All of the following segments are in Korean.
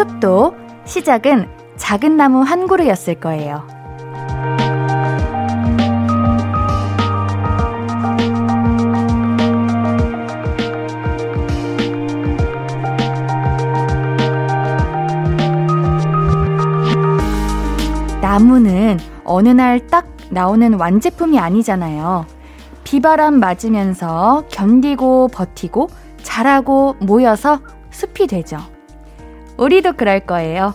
숲도 시작은 작은 나무 한 그루였을 거예요. 나무는 어느 날 딱 나오는 완제품이 아니잖아요. 비바람 맞으면서 견디고 버티고 자라고 모여서 숲이 되죠. 우리도 그럴 거예요.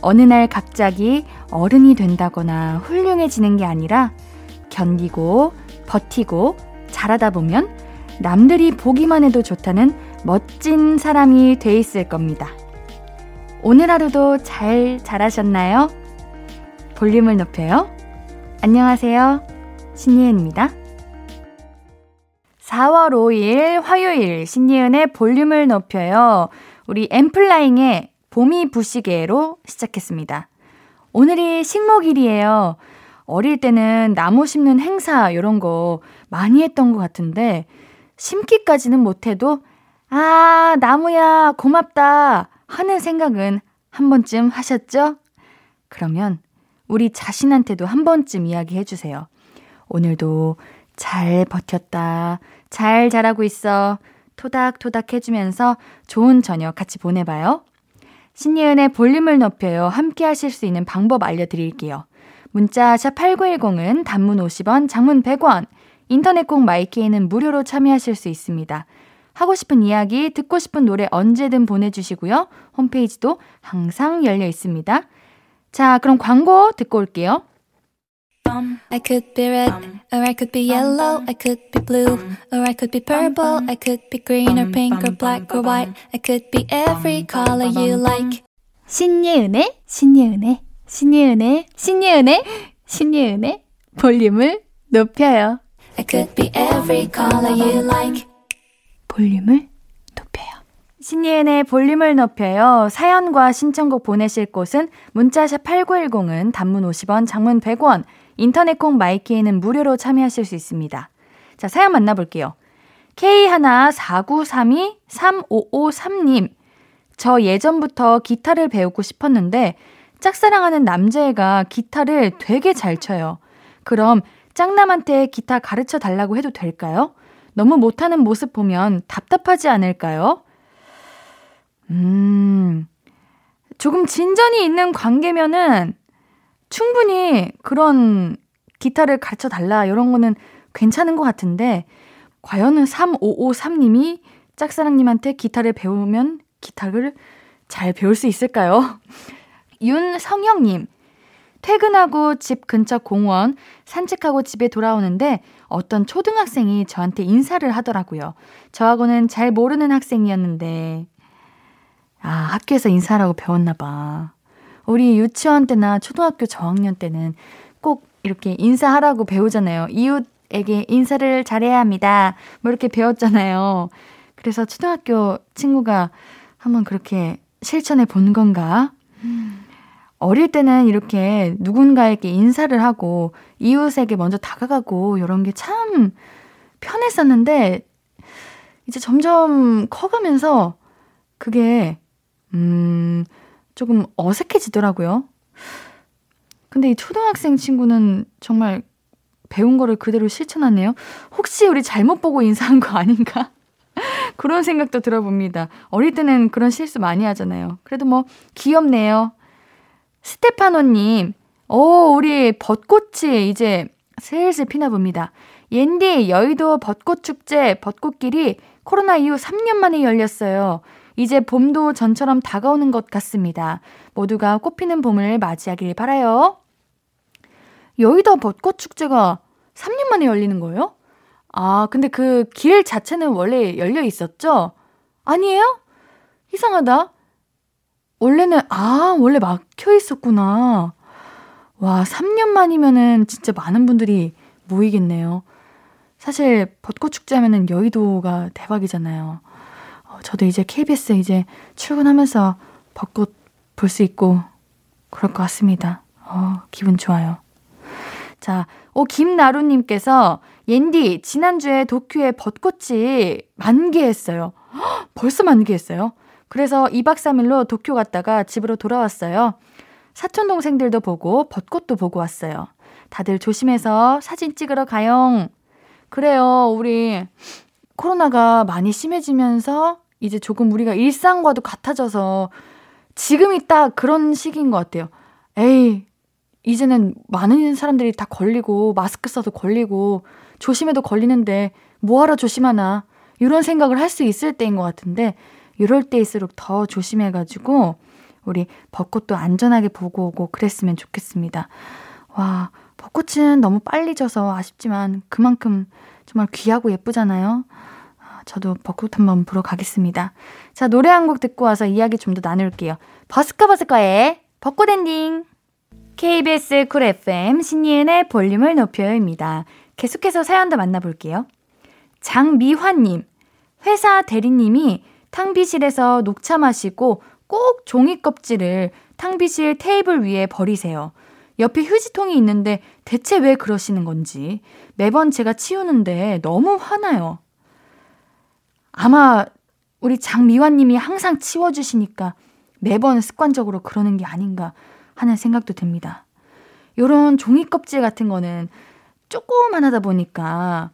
어느 날 갑자기 어른이 된다거나 훌륭해지는 게 아니라 견디고 버티고 자라다 보면 남들이 보기만 해도 좋다는 멋진 사람이 돼 있을 겁니다. 오늘 하루도 잘 자라셨나요? 볼륨을 높여요. 안녕하세요. 신예은입니다. 4월 5일 화요일 신예은의 볼륨을 높여요. 우리 엠플라잉의 봄이 부시게로 시작했습니다. 오늘이 식목일이에요. 어릴 때는 나무 심는 행사 이런 거 많이 했던 것 같은데 심기까지는 못해도 아 나무야 고맙다 하는 생각은 한 번쯤 하셨죠? 그러면 우리 자신한테도 한 번쯤 이야기해 주세요. 오늘도 잘 버텼다. 잘 자라고 있어. 토닥토닥 해주면서 좋은 저녁 같이 보내봐요. 신예은의 볼륨을 높여요. 함께 하실 수 있는 방법 알려드릴게요. 문자 샵 8910은 단문 50원, 장문 100원, 인터넷 콩 마이케이는 무료로 참여하실 수 있습니다. 하고 싶은 이야기, 듣고 싶은 노래 언제든 보내주시고요. 홈페이지도 항상 열려 있습니다. 자, 그럼 광고 듣고 올게요. I could be red, or I could be yellow, I could be blue, or I could be purple, I could be green or pink or black or white, I could be every color you like. 신예은의, 신예은의, 신예은의, 신예은의, 신예은의 볼륨을 높여요. I could be every color you like. 볼륨을 높여요. 신예은의 볼륨을 높여요. 사연과 신청곡 보내실 곳은 문자샵 8910은 단문 50원, 장문 100원, 인터넷 콩 마이키에는 무료로 참여하실 수 있습니다. 자, 사연 만나볼게요. K149323553님. 저 예전부터 기타를 배우고 싶었는데 짝사랑하는 남자애가 기타를 되게 잘 쳐요. 그럼 짝남한테 기타 가르쳐 달라고 해도 될까요? 너무 못하는 모습 보면 답답하지 않을까요? 음, 조금 진전이 있는 관계면은 충분히 그런 기타를 가르쳐 달라 이런 거는 괜찮은 것 같은데 과연 3553님이 짝사랑님한테 기타를 배우면 기타를 잘 배울 수 있을까요? 윤성형님, 퇴근하고 집 근처 공원 산책하고 집에 돌아오는데 어떤 초등학생이 저한테 인사를 하더라고요. 저하고는 잘 모르는 학생이었는데, 아, 학교에서 인사라고 배웠나 봐. 우리 유치원 때나 초등학교 저학년 때는 꼭 이렇게 인사하라고 배우잖아요. 이웃에게 인사를 잘해야 합니다. 뭐 이렇게 배웠잖아요. 그래서 초등학교 친구가 한번 그렇게 실천해 본 건가? 어릴 때는 이렇게 누군가에게 인사를 하고 이웃에게 먼저 다가가고 이런 게 참 편했었는데 이제 점점 커가면서 그게 음 조금 어색해지더라고요. 근데 이 초등학생 친구는 정말 배운 거를 그대로 실천하네요. 혹시 우리 잘못 보고 인사한 거 아닌가? 그런 생각도 들어봅니다. 어릴 때는 그런 실수 많이 하잖아요. 그래도 뭐 귀엽네요. 스테파노님, 오, 우리 벚꽃이 이제 슬슬 피나 봅니다. 옌디, 여의도 벚꽃 축제, 벚꽃길이 코로나 이후 3년 만에 열렸어요. 이제 봄도 전처럼 다가오는 것 같습니다. 모두가 꽃피는 봄을 맞이하길 바라요. 여의도 벚꽃 축제가 3년 만에 열리는 거예요? 아, 근데 그 길 자체는 원래 열려 있었죠? 아니에요? 이상하다. 원래는, 아, 원래 막혀 있었구나. 와, 3년 만이면은 진짜 많은 분들이 모이겠네요. 사실 벚꽃 축제 하면은 여의도가 대박이잖아요. 어, 저도 이제 KBS 이제 출근하면서 벚꽃 볼 수 있고 그럴 것 같습니다. 어, 기분 좋아요. 자, 오, 김나루님께서 옌디, 지난주에 도쿄에 벚꽃이 만개했어요. 헉, 벌써 만개했어요? 그래서 2박 3일로 도쿄 갔다가 집으로 돌아왔어요. 사촌 동생들도 보고 벚꽃도 보고 왔어요. 다들 조심해서 사진 찍으러 가요. 그래요. 우리 코로나가 많이 심해지면서 이제 조금 우리가 일상과도 같아져서 지금이 딱 그런 시기인 것 같아요. 에이, 이제는 많은 사람들이 다 걸리고 마스크 써도 걸리고 조심해도 걸리는데 뭐하러 조심하나 이런 생각을 할 수 있을 때인 것 같은데 이럴 때일수록 더 조심해가지고 우리 벚꽃도 안전하게 보고 오고 그랬으면 좋겠습니다. 와 벚꽃은 너무 빨리 져서 아쉽지만 그만큼 정말 귀하고 예쁘잖아요. 아, 저도 벚꽃 한번 보러 가겠습니다. 자 노래 한 곡 듣고 와서 이야기 좀 더 나눌게요. 버스커버스커의 벚꽃 엔딩 KBS Cool FM 신예은의 볼륨을 높여요입니다. 계속해서 사연 도 만나볼게요. 장미환님, 회사 대리님이 탕비실에서 녹차 마시고 꼭 종이 껍질을 탕비실 테이블 위에 버리세요. 옆에 휴지통이 있는데 대체 왜 그러시는 건지 매번 제가 치우는데 너무 화나요. 아마 우리 장미환님이 항상 치워주시니까 매번 습관적으로 그러는 게 아닌가 하는 생각도 듭니다. 요런 종이 껍질 같은 거는 조금만 하다 보니까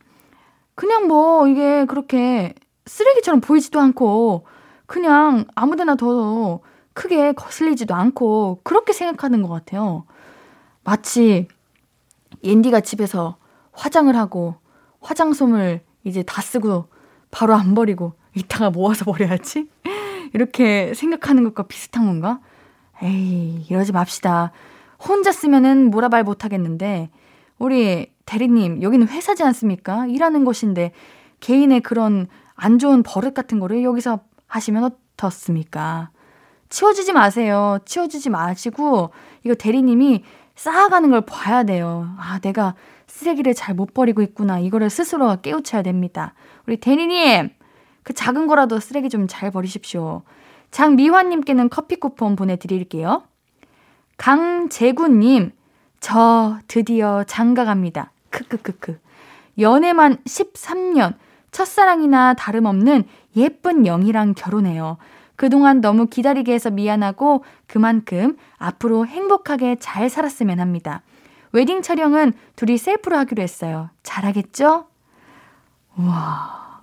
그냥 뭐 이게 그렇게 쓰레기처럼 보이지도 않고 그냥 아무 데나 둬도 크게 거슬리지도 않고 그렇게 생각하는 것 같아요. 마치 옌디가 집에서 화장을 하고 화장솜을 이제 다 쓰고 바로 안 버리고 이따가 모아서 버려야지? 이렇게 생각하는 것과 비슷한 건가? 에이, 이러지 맙시다. 혼자 쓰면은 뭐라 말 못하겠는데, 우리 대리님, 여기는 회사지 않습니까? 일하는 곳인데, 개인의 그런 안 좋은 버릇 같은 거를 여기서 하시면 어떻습니까? 치워주지 마세요. 치워주지 마시고, 이거 대리님이 쌓아가는 걸 봐야 돼요. 아, 내가 쓰레기를 잘 못 버리고 있구나. 이거를 스스로가 깨우쳐야 됩니다. 우리 대리님, 그 작은 거라도 쓰레기 좀 잘 버리십시오. 장미화님께는 커피 쿠폰 보내드릴게요. 강재구님, 저 드디어 장가 갑니다. 크크크크. 연애만 13년, 첫사랑이나 다름없는 예쁜 영이랑 결혼해요. 그동안 너무 기다리게 해서 미안하고 그만큼 앞으로 행복하게 잘 살았으면 합니다. 웨딩 촬영은 둘이 셀프로 하기로 했어요. 잘하겠죠? 와.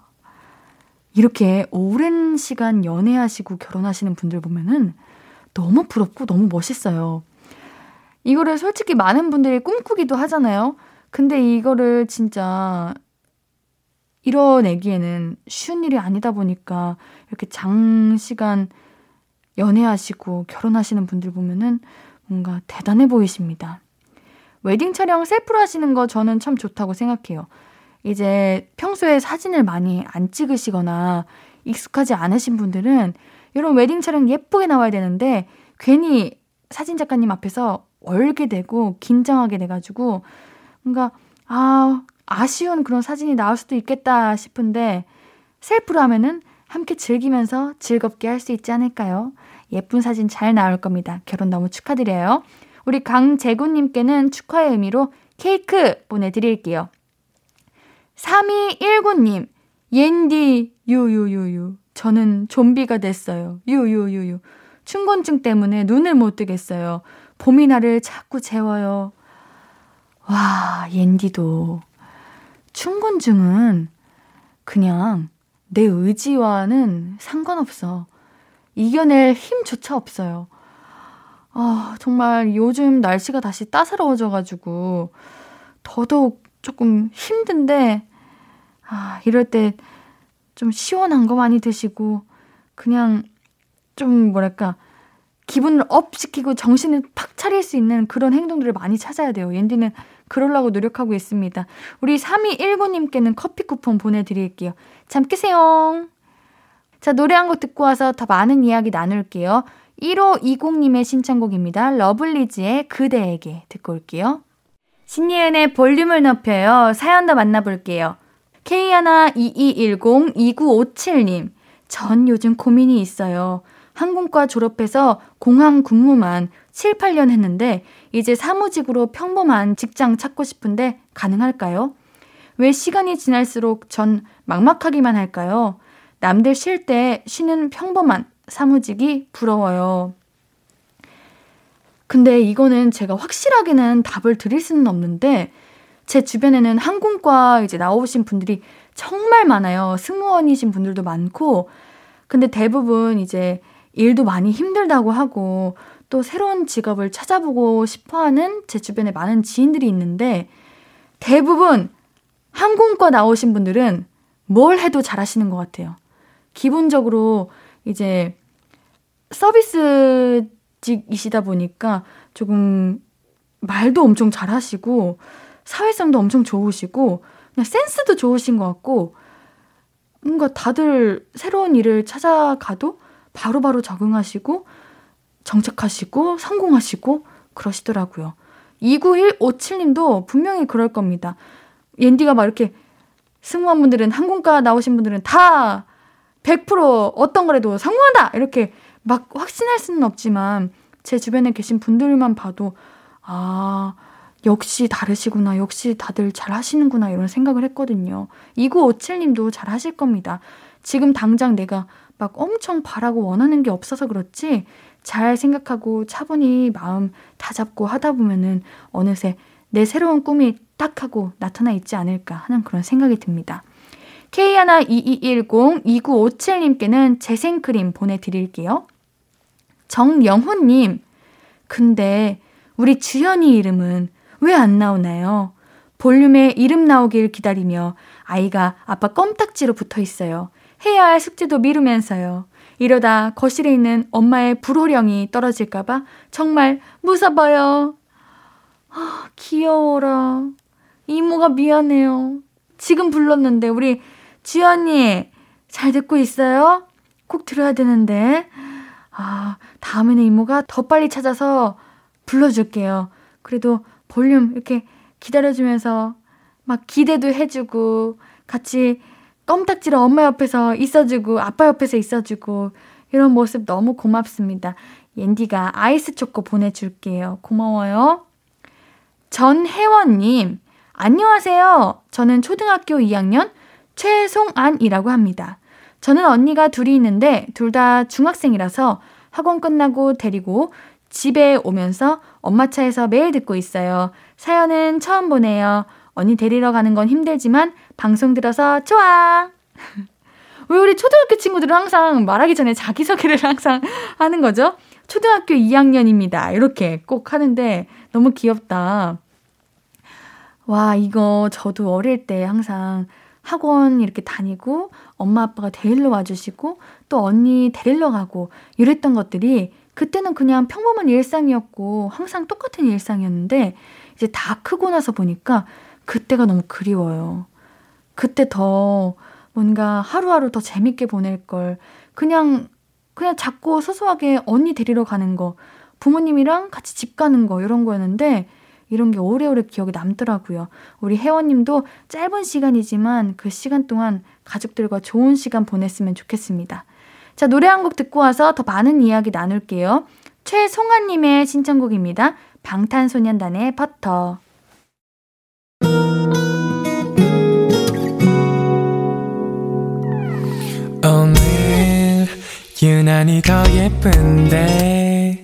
이렇게 오랜 시간 연애하시고 결혼하시는 분들 보면은 너무 부럽고 너무 멋있어요. 이거를 솔직히 많은 분들이 꿈꾸기도 하잖아요. 근데 이거를 진짜 이뤄내기에는 쉬운 일이 아니다 보니까 이렇게 장시간 연애하시고 결혼하시는 분들 보면은 뭔가 대단해 보이십니다. 웨딩 촬영 셀프로 하시는 거 저는 참 좋다고 생각해요. 이제 평소에 사진을 많이 안 찍으시거나 익숙하지 않으신 분들은 이런 웨딩 촬영 예쁘게 나와야 되는데 괜히 사진 작가님 앞에서 얼게 되고 긴장하게 돼가지고 뭔가 아 아쉬운 그런 사진이 나올 수도 있겠다 싶은데 셀프로 하면은 함께 즐기면서 즐겁게 할 수 있지 않을까요? 예쁜 사진 잘 나올 겁니다. 결혼 너무 축하드려요. 우리 강재구님께는 축하의 의미로 케이크 보내드릴게요. 3219님, 옌디, 유유유유. 저는 좀비가 됐어요. 유유유유. 춘곤증 때문에 눈을 못 뜨겠어요. 봄이 나를 자꾸 재워요. 와, 옌디도. 춘곤증은 그냥 내 의지와는 상관없어. 이겨낼 힘조차 없어요. 아, 정말 요즘 날씨가 다시 따사로워져가지고 더더욱 조금 힘든데, 아, 이럴 때 좀 시원한 거 많이 드시고, 그냥 좀 뭐랄까, 기분을 up 시키고 정신을 팍 차릴 수 있는 그런 행동들을 많이 찾아야 돼요. 옌디는 그러려고 노력하고 있습니다. 우리 3219님께는 커피 쿠폰 보내드릴게요. 잠 깨세요. 자, 노래 한 곡 듣고 와서 더 많은 이야기 나눌게요. 1520님의 신청곡입니다. 러블리즈의 그대에게 듣고 올게요. 신예은의 볼륨을 높여요. 사연 더 만나볼게요. K12210-2957님. 전 요즘 고민이 있어요. 항공과 졸업해서 공항 근무만 7, 8년 했는데 이제 사무직으로 평범한 직장 찾고 싶은데 가능할까요? 왜 시간이 지날수록 전 막막하기만 할까요? 남들 쉴 때 쉬는 평범한 사무직이 부러워요. 근데 이거는 제가 확실하게는 답을 드릴 수는 없는데 제 주변에는 항공과 이제 나오신 분들이 정말 많아요. 승무원이신 분들도 많고 근데 대부분 이제 일도 많이 힘들다고 하고 또 새로운 직업을 찾아보고 싶어 하는 제 주변에 많은 지인들이 있는데 대부분 항공과 나오신 분들은 뭘 해도 잘하시는 것 같아요. 기본적으로 이제 서비스직이시다 보니까 조금 말도 엄청 잘하시고 사회성도 엄청 좋으시고 그냥 센스도 좋으신 것 같고 뭔가 다들 새로운 일을 찾아가도 바로바로 바로 적응하시고 정착하시고 성공하시고 그러시더라고요. 29157님도 분명히 그럴 겁니다. 옌디가 막 이렇게 승무원분들은 항공과 나오신 분들은 다 100% 어떤 거라도 성공한다! 이렇게 막 확신할 수는 없지만 제 주변에 계신 분들만 봐도 아, 역시 다르시구나. 역시 다들 잘 하시는구나. 이런 생각을 했거든요. 2957님도 잘 하실 겁니다. 지금 당장 내가 막 엄청 바라고 원하는 게 없어서 그렇지 잘 생각하고 차분히 마음 다잡고 하다 보면은 어느새 내 새로운 꿈이 딱 하고 나타나 있지 않을까 하는 그런 생각이 듭니다. K12210-2957님께는 재생크림 보내드릴게요. 정영훈님, 근데 우리 주현이 이름은 왜 안 나오나요? 볼륨에 이름 나오길 기다리며 아이가 아빠 껌딱지로 붙어 있어요. 해야 할 숙제도 미루면서요. 이러다 거실에 있는 엄마의 불호령이 떨어질까봐 정말 무서워요. 아, 귀여워라. 이모가 미안해요. 지금 불렀는데 우리 지연이 잘 듣고 있어요? 꼭 들어야 되는데. 아, 다음에는 이모가 더 빨리 찾아서 불러줄게요. 그래도 볼륨 이렇게 기다려주면서 막 기대도 해주고 같이 껌딱지로 엄마 옆에서 있어주고 아빠 옆에서 있어주고 이런 모습 너무 고맙습니다. 옌디가 아이스 초코 보내줄게요. 고마워요. 전혜원님, 안녕하세요. 저는 초등학교 2학년 최송안이라고 합니다. 저는 언니가 둘이 있는데 둘 다 중학생이라서 학원 끝나고 데리고 집에 오면서 엄마 차에서 매일 듣고 있어요. 사연은 처음 보내요. 언니 데리러 가는 건 힘들지만 방송 들어서 좋아. 왜 우리 초등학교 친구들은 항상 말하기 전에 자기소개를 항상 하는 거죠? 초등학교 2학년입니다. 이렇게 꼭 하는데 너무 귀엽다. 와, 이거 저도 어릴 때 항상 학원 이렇게 다니고 엄마 아빠가 데리러 와주시고 또 언니 데리러 가고 이랬던 것들이 그때는 그냥 평범한 일상이었고 항상 똑같은 일상이었는데 이제 다 크고 나서 보니까 그때가 너무 그리워요. 그때 더 뭔가 하루하루 더 재밌게 보낼 걸 그냥 그냥 작고 소소하게 언니 데리러 가는 거 부모님이랑 같이 집 가는 거 이런 거였는데 이런 게 오래오래 기억에 남더라고요. 우리 혜원님도 짧은 시간이지만 그 시간 동안 가족들과 좋은 시간 보냈으면 좋겠습니다. 자, 노래 한 곡 듣고 와서 더 많은 이야기 나눌게요. 최송아님의 신청곡입니다. 방탄소년단의 버터. 오늘 유난히 더 예쁜데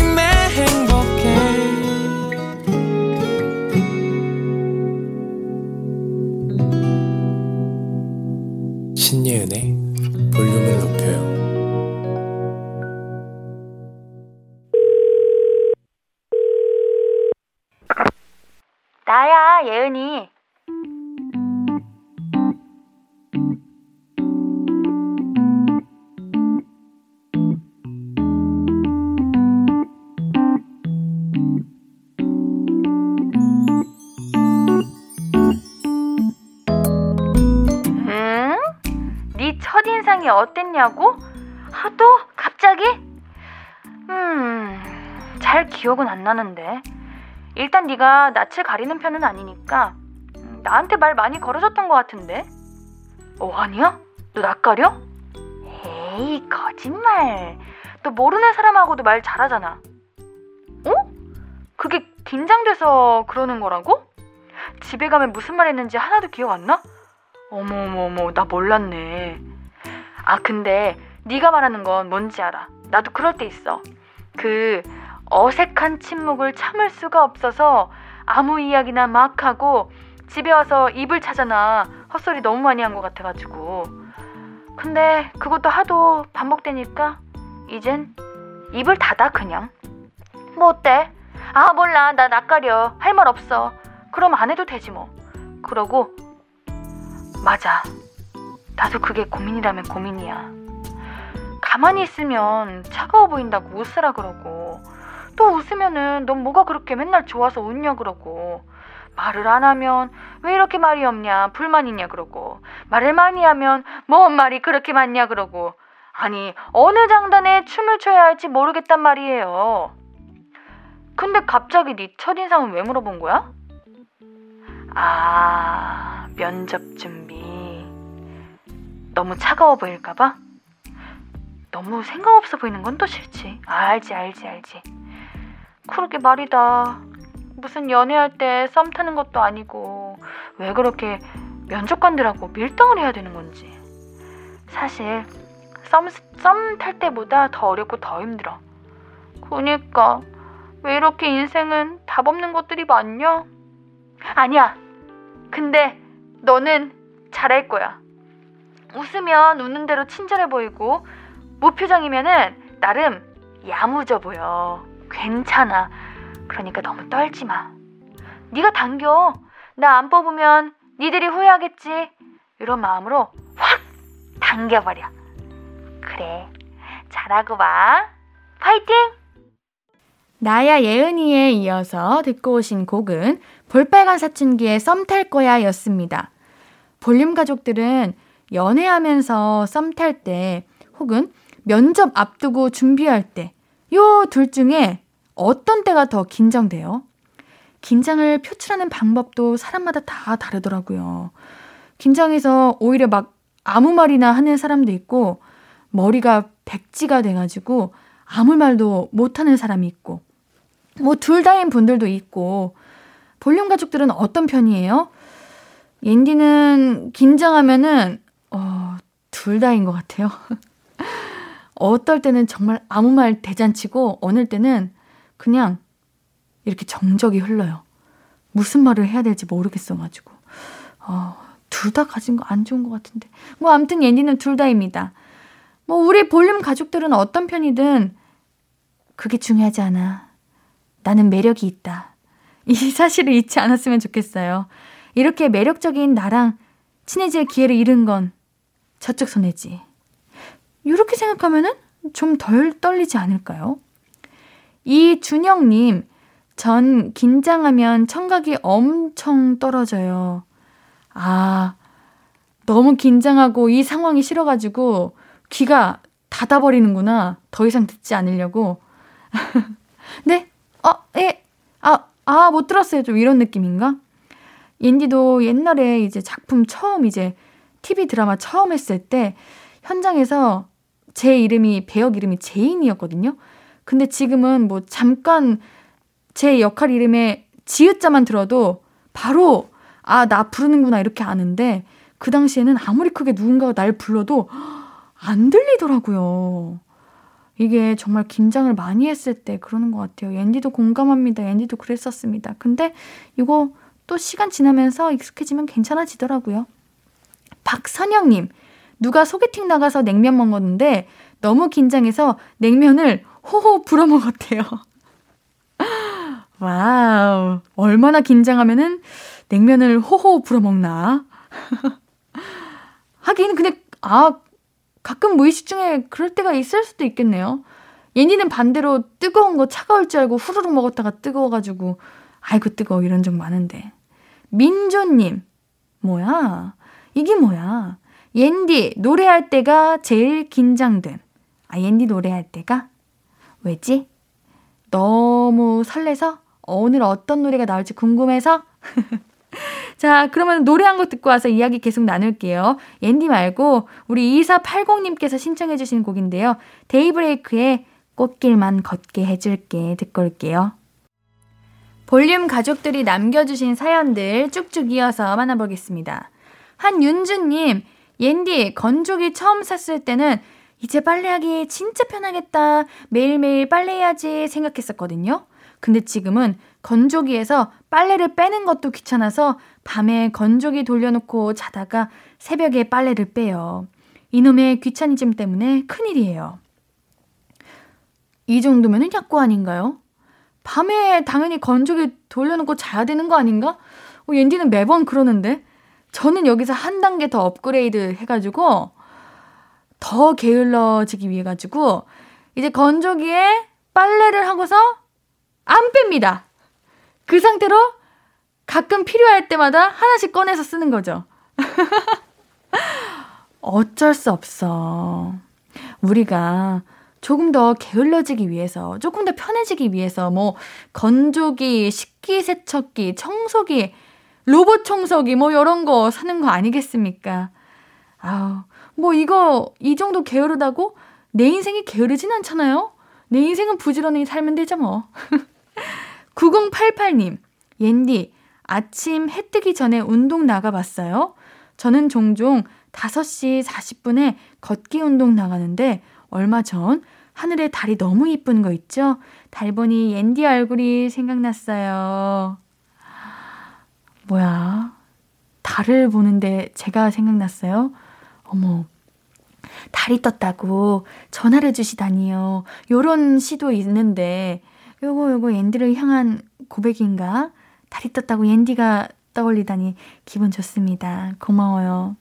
나야, 예은이. 어땠냐고? 아, 또? 갑자기? 음, 잘 기억은 안 나는데. 일단 네가 낯을 가리는 편은 아니니까 음, 나한테 말 많이 걸어줬던 것 같은데. 어, 아니야? 너 낯가려? 에이, 거짓말. 너 모르는 사람하고도 말 잘하잖아. 어? 그게 긴장돼서 그러는 거라고? 집에 가면 무슨 말 했는지 하나도 기억 안 나? 어머어머어머, 나 몰랐네. 아, 근데 네가 말하는 건 뭔지 알아. 나도 그럴 때 있어. 그 어색한 침묵을 참을 수가 없어서 아무 이야기나 막 하고 집에 와서 입을 찾아나 헛소리 너무 많이 한 것 같아가지고. 근데 그것도 하도 반복되니까 이젠 입을 닫아 그냥. 뭐 어때? 아 몰라 나 낯가려 할 말 없어. 그럼 안 해도 되지 뭐. 그러고 맞아. 나도 그게 고민이라면 고민이야. 가만히 있으면 차가워 보인다고 웃으라 그러고 또 웃으면은 넌 뭐가 그렇게 맨날 좋아서 웃냐 그러고 말을 안 하면 왜 이렇게 말이 없냐 불만이냐 그러고 말을 많이 하면 뭔 말이 그렇게 많냐 그러고 아니 어느 장단에 춤을 춰야 할지 모르겠단 말이에요. 근데 갑자기 네 첫인상은 왜 물어본 거야? 아 면접 준비 너무 차가워 보일까봐? 너무 생각 없어 보이는 건 또 싫지. 아, 알지, 알지, 알지. 그러게 말이다. 무슨 연애할 때 썸 타는 것도 아니고 왜 그렇게 면접관들하고 밀당을 해야 되는 건지. 사실 썸탈 때보다 더 어렵고 더 힘들어. 그니까 왜 이렇게 인생은 답 없는 것들이 많냐? 아니야. 근데 너는 잘할 거야. 웃으면 웃는 대로 친절해 보이고 무표정이면은 나름 야무져 보여. 괜찮아. 그러니까 너무 떨지 마. 네가 당겨. 나 안 뽑으면 니들이 후회하겠지. 이런 마음으로 확 당겨버려. 그래. 잘하고 봐. 파이팅! 나야 예은이에 이어서 듣고 오신 곡은 볼빨간 사춘기의 썸 탈 거야 였습니다. 볼륨 가족들은 연애하면서 썸 탈 때 혹은 면접 앞두고 준비할 때, 요 둘 중에 어떤 때가 더 긴장돼요? 긴장을 표출하는 방법도 사람마다 다 다르더라고요. 긴장해서 오히려 막 아무 말이나 하는 사람도 있고, 머리가 백지가 돼가지고 아무 말도 못하는 사람이 있고, 뭐 둘 다인 분들도 있고, 볼륨 가족들은 어떤 편이에요? 옌디는 긴장하면은, 어, 둘 다인 것 같아요. 어떨 때는 정말 아무 말 대잔치고 어느 때는 그냥 이렇게 정적이 흘러요. 무슨 말을 해야 될지 모르겠어가지고. 어, 둘 다 가진 거 안 좋은 것 같은데. 뭐, 아무튼 옌디는 둘 다입니다. 뭐, 우리 볼륨 가족들은 어떤 편이든 그게 중요하지 않아. 나는 매력이 있다. 이 사실을 잊지 않았으면 좋겠어요. 이렇게 매력적인 나랑 친해질 기회를 잃은 건 저쪽 손해지. 이렇게 생각하면은 좀 덜 떨리지 않을까요? 이준영님, 전 긴장하면 청각이 엄청 떨어져요. 아, 너무 긴장하고 이 상황이 싫어가지고 귀가 닫아버리는구나. 더 이상 듣지 않으려고. 네? 어, 예. 아, 아, 못 들었어요. 좀 이런 느낌인가? 옌디도 옛날에 이제 작품 처음 이제 TV 드라마 처음 했을 때 현장에서 제 이름이 배역 이름이 제인이었거든요. 근데 지금은 뭐 잠깐 제 역할 이름에 지읒자만 들어도 바로 아, 나 부르는구나 이렇게 아는데 그 당시에는 아무리 크게 누군가가 날 불러도 안 들리더라고요. 이게 정말 긴장을 많이 했을 때 그러는 것 같아요. 앤디도 공감합니다. 앤디도 그랬었습니다. 근데 이거 또 시간 지나면서 익숙해지면 괜찮아지더라고요. 박선영님, 누가 소개팅 나가서 냉면 먹었는데 너무 긴장해서 냉면을 호호 불어 먹었대요. 와우. 얼마나 긴장하면은 냉면을 호호 불어 먹나? 하긴, 근데, 아, 가끔 무의식 중에 그럴 때가 있을 수도 있겠네요. 옌디는 반대로 뜨거운 거 차가울 줄 알고 후루룩 먹었다가 뜨거워가지고, 아이고, 뜨거워. 이런 적 많은데. 민조님, 뭐야? 이게 뭐야? 옌디 노래할 때가 제일 긴장됨. 아, 옌디 노래할 때가? 왜지? 너무 설레서 오늘 어떤 노래가 나올지 궁금해서 자, 그러면 노래 한 곡 듣고 와서 이야기 계속 나눌게요. 앤디 말고 우리 2480님께서 신청해 주신 곡인데요. 데이브레이크의 꽃길만 걷게 해줄게 듣고 올게요. 볼륨 가족들이 남겨주신 사연들 쭉쭉 이어서 만나보겠습니다. 한윤주님, 옌디, 건조기 처음 샀을 때는 이제 빨래하기 진짜 편하겠다. 매일매일 빨래해야지 생각했었거든요. 근데 지금은 건조기에서 빨래를 빼는 것도 귀찮아서 밤에 건조기 돌려놓고 자다가 새벽에 빨래를 빼요. 이놈의 귀차니즘 때문에 큰일이에요. 이 정도면 약고 아닌가요? 밤에 당연히 건조기 돌려놓고 자야 되는 거 아닌가? 어, 옌디는 매번 그러는데. 저는 여기서 한 단계 더 업그레이드 해가지고 더 게을러지기 위해 가지고 이제 건조기에 빨래를 하고서 안 뺍니다. 그 상태로 가끔 필요할 때마다 하나씩 꺼내서 쓰는 거죠. 어쩔 수 없어. 우리가 조금 더 게을러지기 위해서, 조금 더 편해지기 위해서, 뭐, 건조기, 식기세척기, 청소기, 로봇 청소기, 뭐, 이런 거 사는 거 아니겠습니까? 아우, 뭐, 이거, 이 정도 게으르다고 내 인생이 게으르진 않잖아요? 내 인생은 부지런히 살면 되죠, 뭐. 9088님, 옌디, 아침 해 뜨기 전에 운동 나가봤어요? 저는 종종 5시 40분에 걷기 운동 나가는데 얼마 전 하늘에 달이 너무 이쁜 거 있죠? 달 보니 옌디 얼굴이 생각났어요. 뭐야? 달을 보는데 제가 생각났어요? 어머, 달이 떴다고 전화를 주시다니요. 요런 시도 있는데, 요거, 요거 옌디를 향한 고백인가? 달이 떴다고 옌디가 떠올리다니 기분 좋습니다. 고마워요.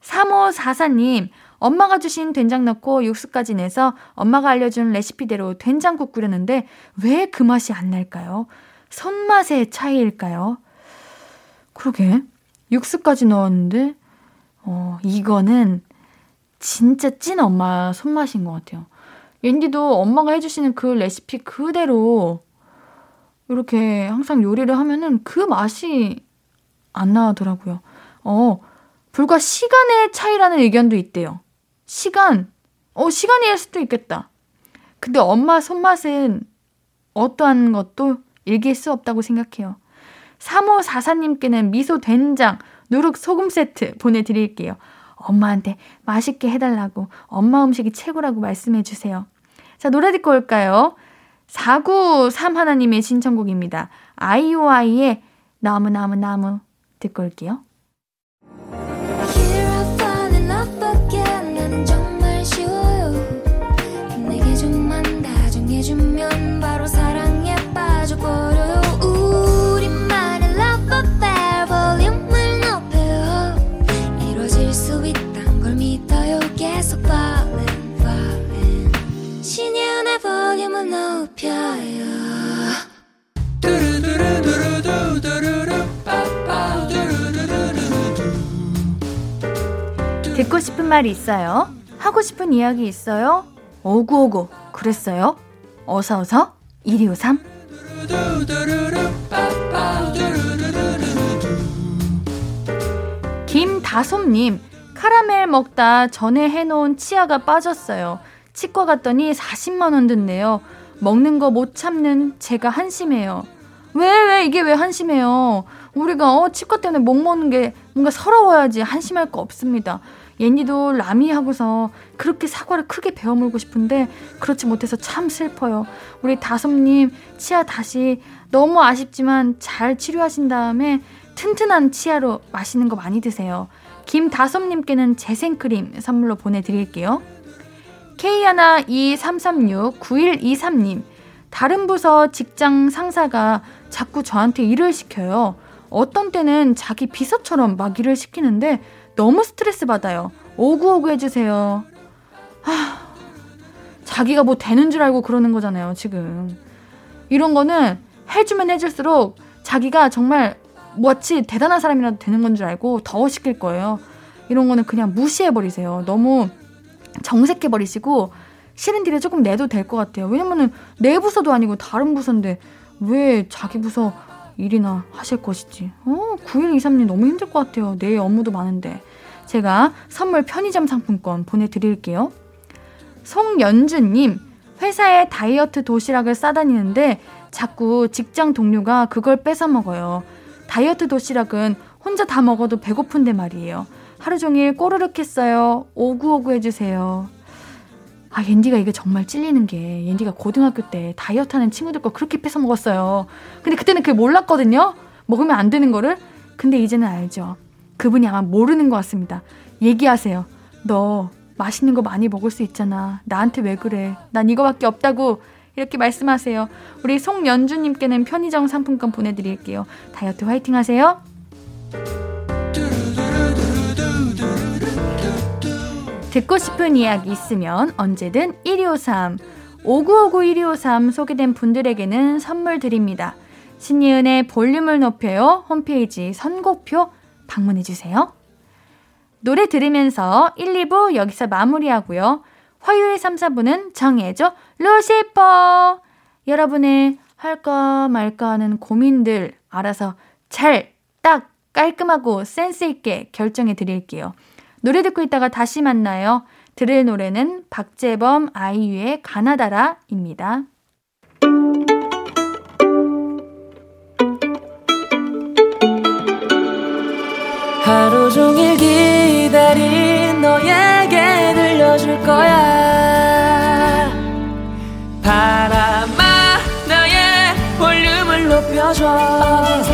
3544님, 엄마가 주신 된장 넣고 육수까지 내서 엄마가 알려준 레시피대로 된장국 끓였는데 왜 그 맛이 안 날까요? 손맛의 차이일까요? 그러게. 육수까지 넣었는데, 어, 이거는 진짜 찐 엄마 손맛인 것 같아요. 옌디도 엄마가 해주시는 그 레시피 그대로 이렇게 항상 요리를 하면은 그 맛이 안 나더라고요. 어, 불과 시간의 차이라는 의견도 있대요. 시간, 어, 시간일 수도 있겠다. 근데 엄마 손맛은 어떠한 것도 일길 수 없다고 생각해요. 3544님께는 미소 된장, 누룩 소금 세트 보내드릴게요. 엄마한테 맛있게 해달라고 엄마 음식이 최고라고 말씀해 주세요. 자, 노래 듣고 올까요? 493 하나님의 신청곡입니다. 아이오아이의 나무 나무 나무 듣고 올게요. 듣고 싶은 말 있어요? 하고 싶은 이야기 있어요? 오구오구 그랬어요? 어서어서 1253 김다솜님 카라멜 먹다 전에 해놓은 치아가 빠졌어요. 치과 갔더니 40만원 든네요. 먹는 거 못 참는 제가 한심해요. 왜, 왜, 이게 왜 한심해요? 우리가, 어, 치과 때문에 못 먹는 게 뭔가 서러워야지 한심할 거 없습니다. 옌디도 라미 하고서 그렇게 사과를 크게 베어 물고 싶은데 그렇지 못해서 참 슬퍼요. 우리 다솜님 치아 다시 너무 아쉽지만 잘 치료하신 다음에 튼튼한 치아로 맛있는 거 많이 드세요. 김다솜님께는 재생크림 선물로 보내드릴게요. K12336-9123님 다른 부서 직장 상사가 자꾸 저한테 일을 시켜요. 어떤 때는 자기 비서처럼 막 일을 시키는데 너무 스트레스 받아요. 오구오구 해주세요. 하, 자기가 뭐 되는 줄 알고 그러는 거잖아요, 지금. 이런 거는 해주면 해줄수록 자기가 정말 마치 대단한 사람이라도 되는 건 줄 알고 더 시킬 거예요. 이런 거는 그냥 무시해버리세요. 너무 정색해 버리시고 싫은 딜에 조금 내도 될 것 같아요. 왜냐면은 내 부서도 아니고 다른 부서인데 왜 자기 부서 일이나 하실 것이지. 어, 9123님 너무 힘들 것 같아요. 내일 업무도 많은데. 제가 선물 편의점 상품권 보내드릴게요. 송연주님, 회사에 다이어트 도시락을 싸다니는데 자꾸 직장 동료가 그걸 뺏어 먹어요. 다이어트 도시락은 혼자 다 먹어도 배고픈데 말이에요. 하루 종일 꼬르륵 했어요. 오구오구 해주세요. 아, 옌디가 이게 정말 찔리는 게, 옌디가 고등학교 때 다이어트 하는 친구들 거 그렇게 뺏어 먹었어요. 근데 그때는 그게 몰랐거든요? 먹으면 안 되는 거를? 근데 이제는 알죠. 그분이 아마 모르는 것 같습니다. 얘기하세요. 너 맛있는 거 많이 먹을 수 있잖아. 나한테 왜 그래? 난 이거밖에 없다고. 이렇게 말씀하세요. 우리 송연주님께는 편의점 상품권 보내드릴게요. 다이어트 화이팅 하세요. 듣고 싶은 이야기 있으면 언제든 1253, 5959-1253 소개된 분들에게는 선물 드립니다. 신예은의 볼륨을 높여요 홈페이지 선곡표 방문해 주세요. 노래 들으면서 1, 2부 여기서 마무리하고요. 화요일 3, 4부는 정해줘 루시퍼! 여러분의 할까 말까 하는 고민들 알아서 잘, 딱, 깔끔하고 센스 있게 결정해 드릴게요. 노래 듣고 있다가 다시 만나요. 들을 노래는 박재범 아이유의 가나다라입니다. 하루 종일 기다린 너에게 들려줄 거야 바람아 나의 볼륨을 높여줘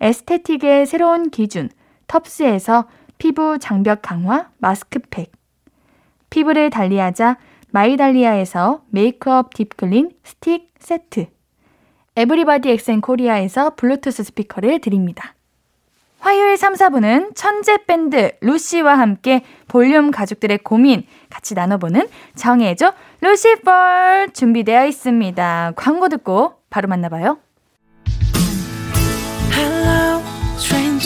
esthetic의 새로운 기준 텁스에서 피부 장벽 강화 마스크팩 피부를 달리하자 마이달리아에서 메이크업 deep clean 스틱 세트 에브리바디 엑센 코리아에서 블루투스 스피커를 드립니다. 화요일 3, 4부는 천재 밴드 루시와 함께 볼륨 가족들의 고민 같이 나눠보는 정해줘 루시퍼 준비되어 있습니다. 광고 듣고 바로 만나봐요.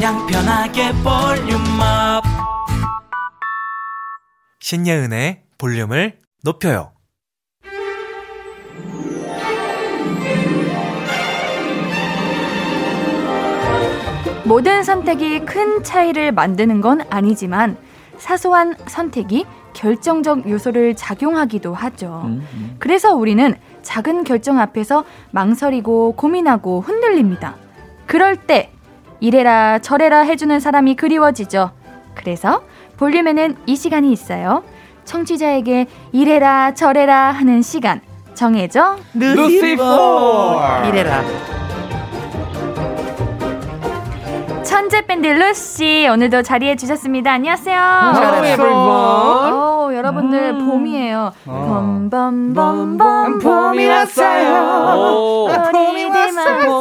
그냥 편하게 볼륨업 신예은의 볼륨을 높여요 모든 선택이 큰 차이를 만드는 건 아니지만 사소한 선택이 결정적 요소를 작용하기도 하죠. 음, 음. 그래서 우리는 작은 결정 앞에서 망설이고 고민하고 흔들립니다. 그럴 때 이래라 저래라 해주는 사람이 그리워지죠. 그래서 볼륨에는 이 시간이 있어요. 청취자에게 이래라 저래라 하는 시간 정해져 루시퍼 이래라 천재 밴드 루시 오늘도 자리해 주셨습니다. 안녕하세요. Hello everyone. 오, 여러분들 음. 봄이에요. 봄봄봄봄 봄이 왔어요. 봄이 왔어요.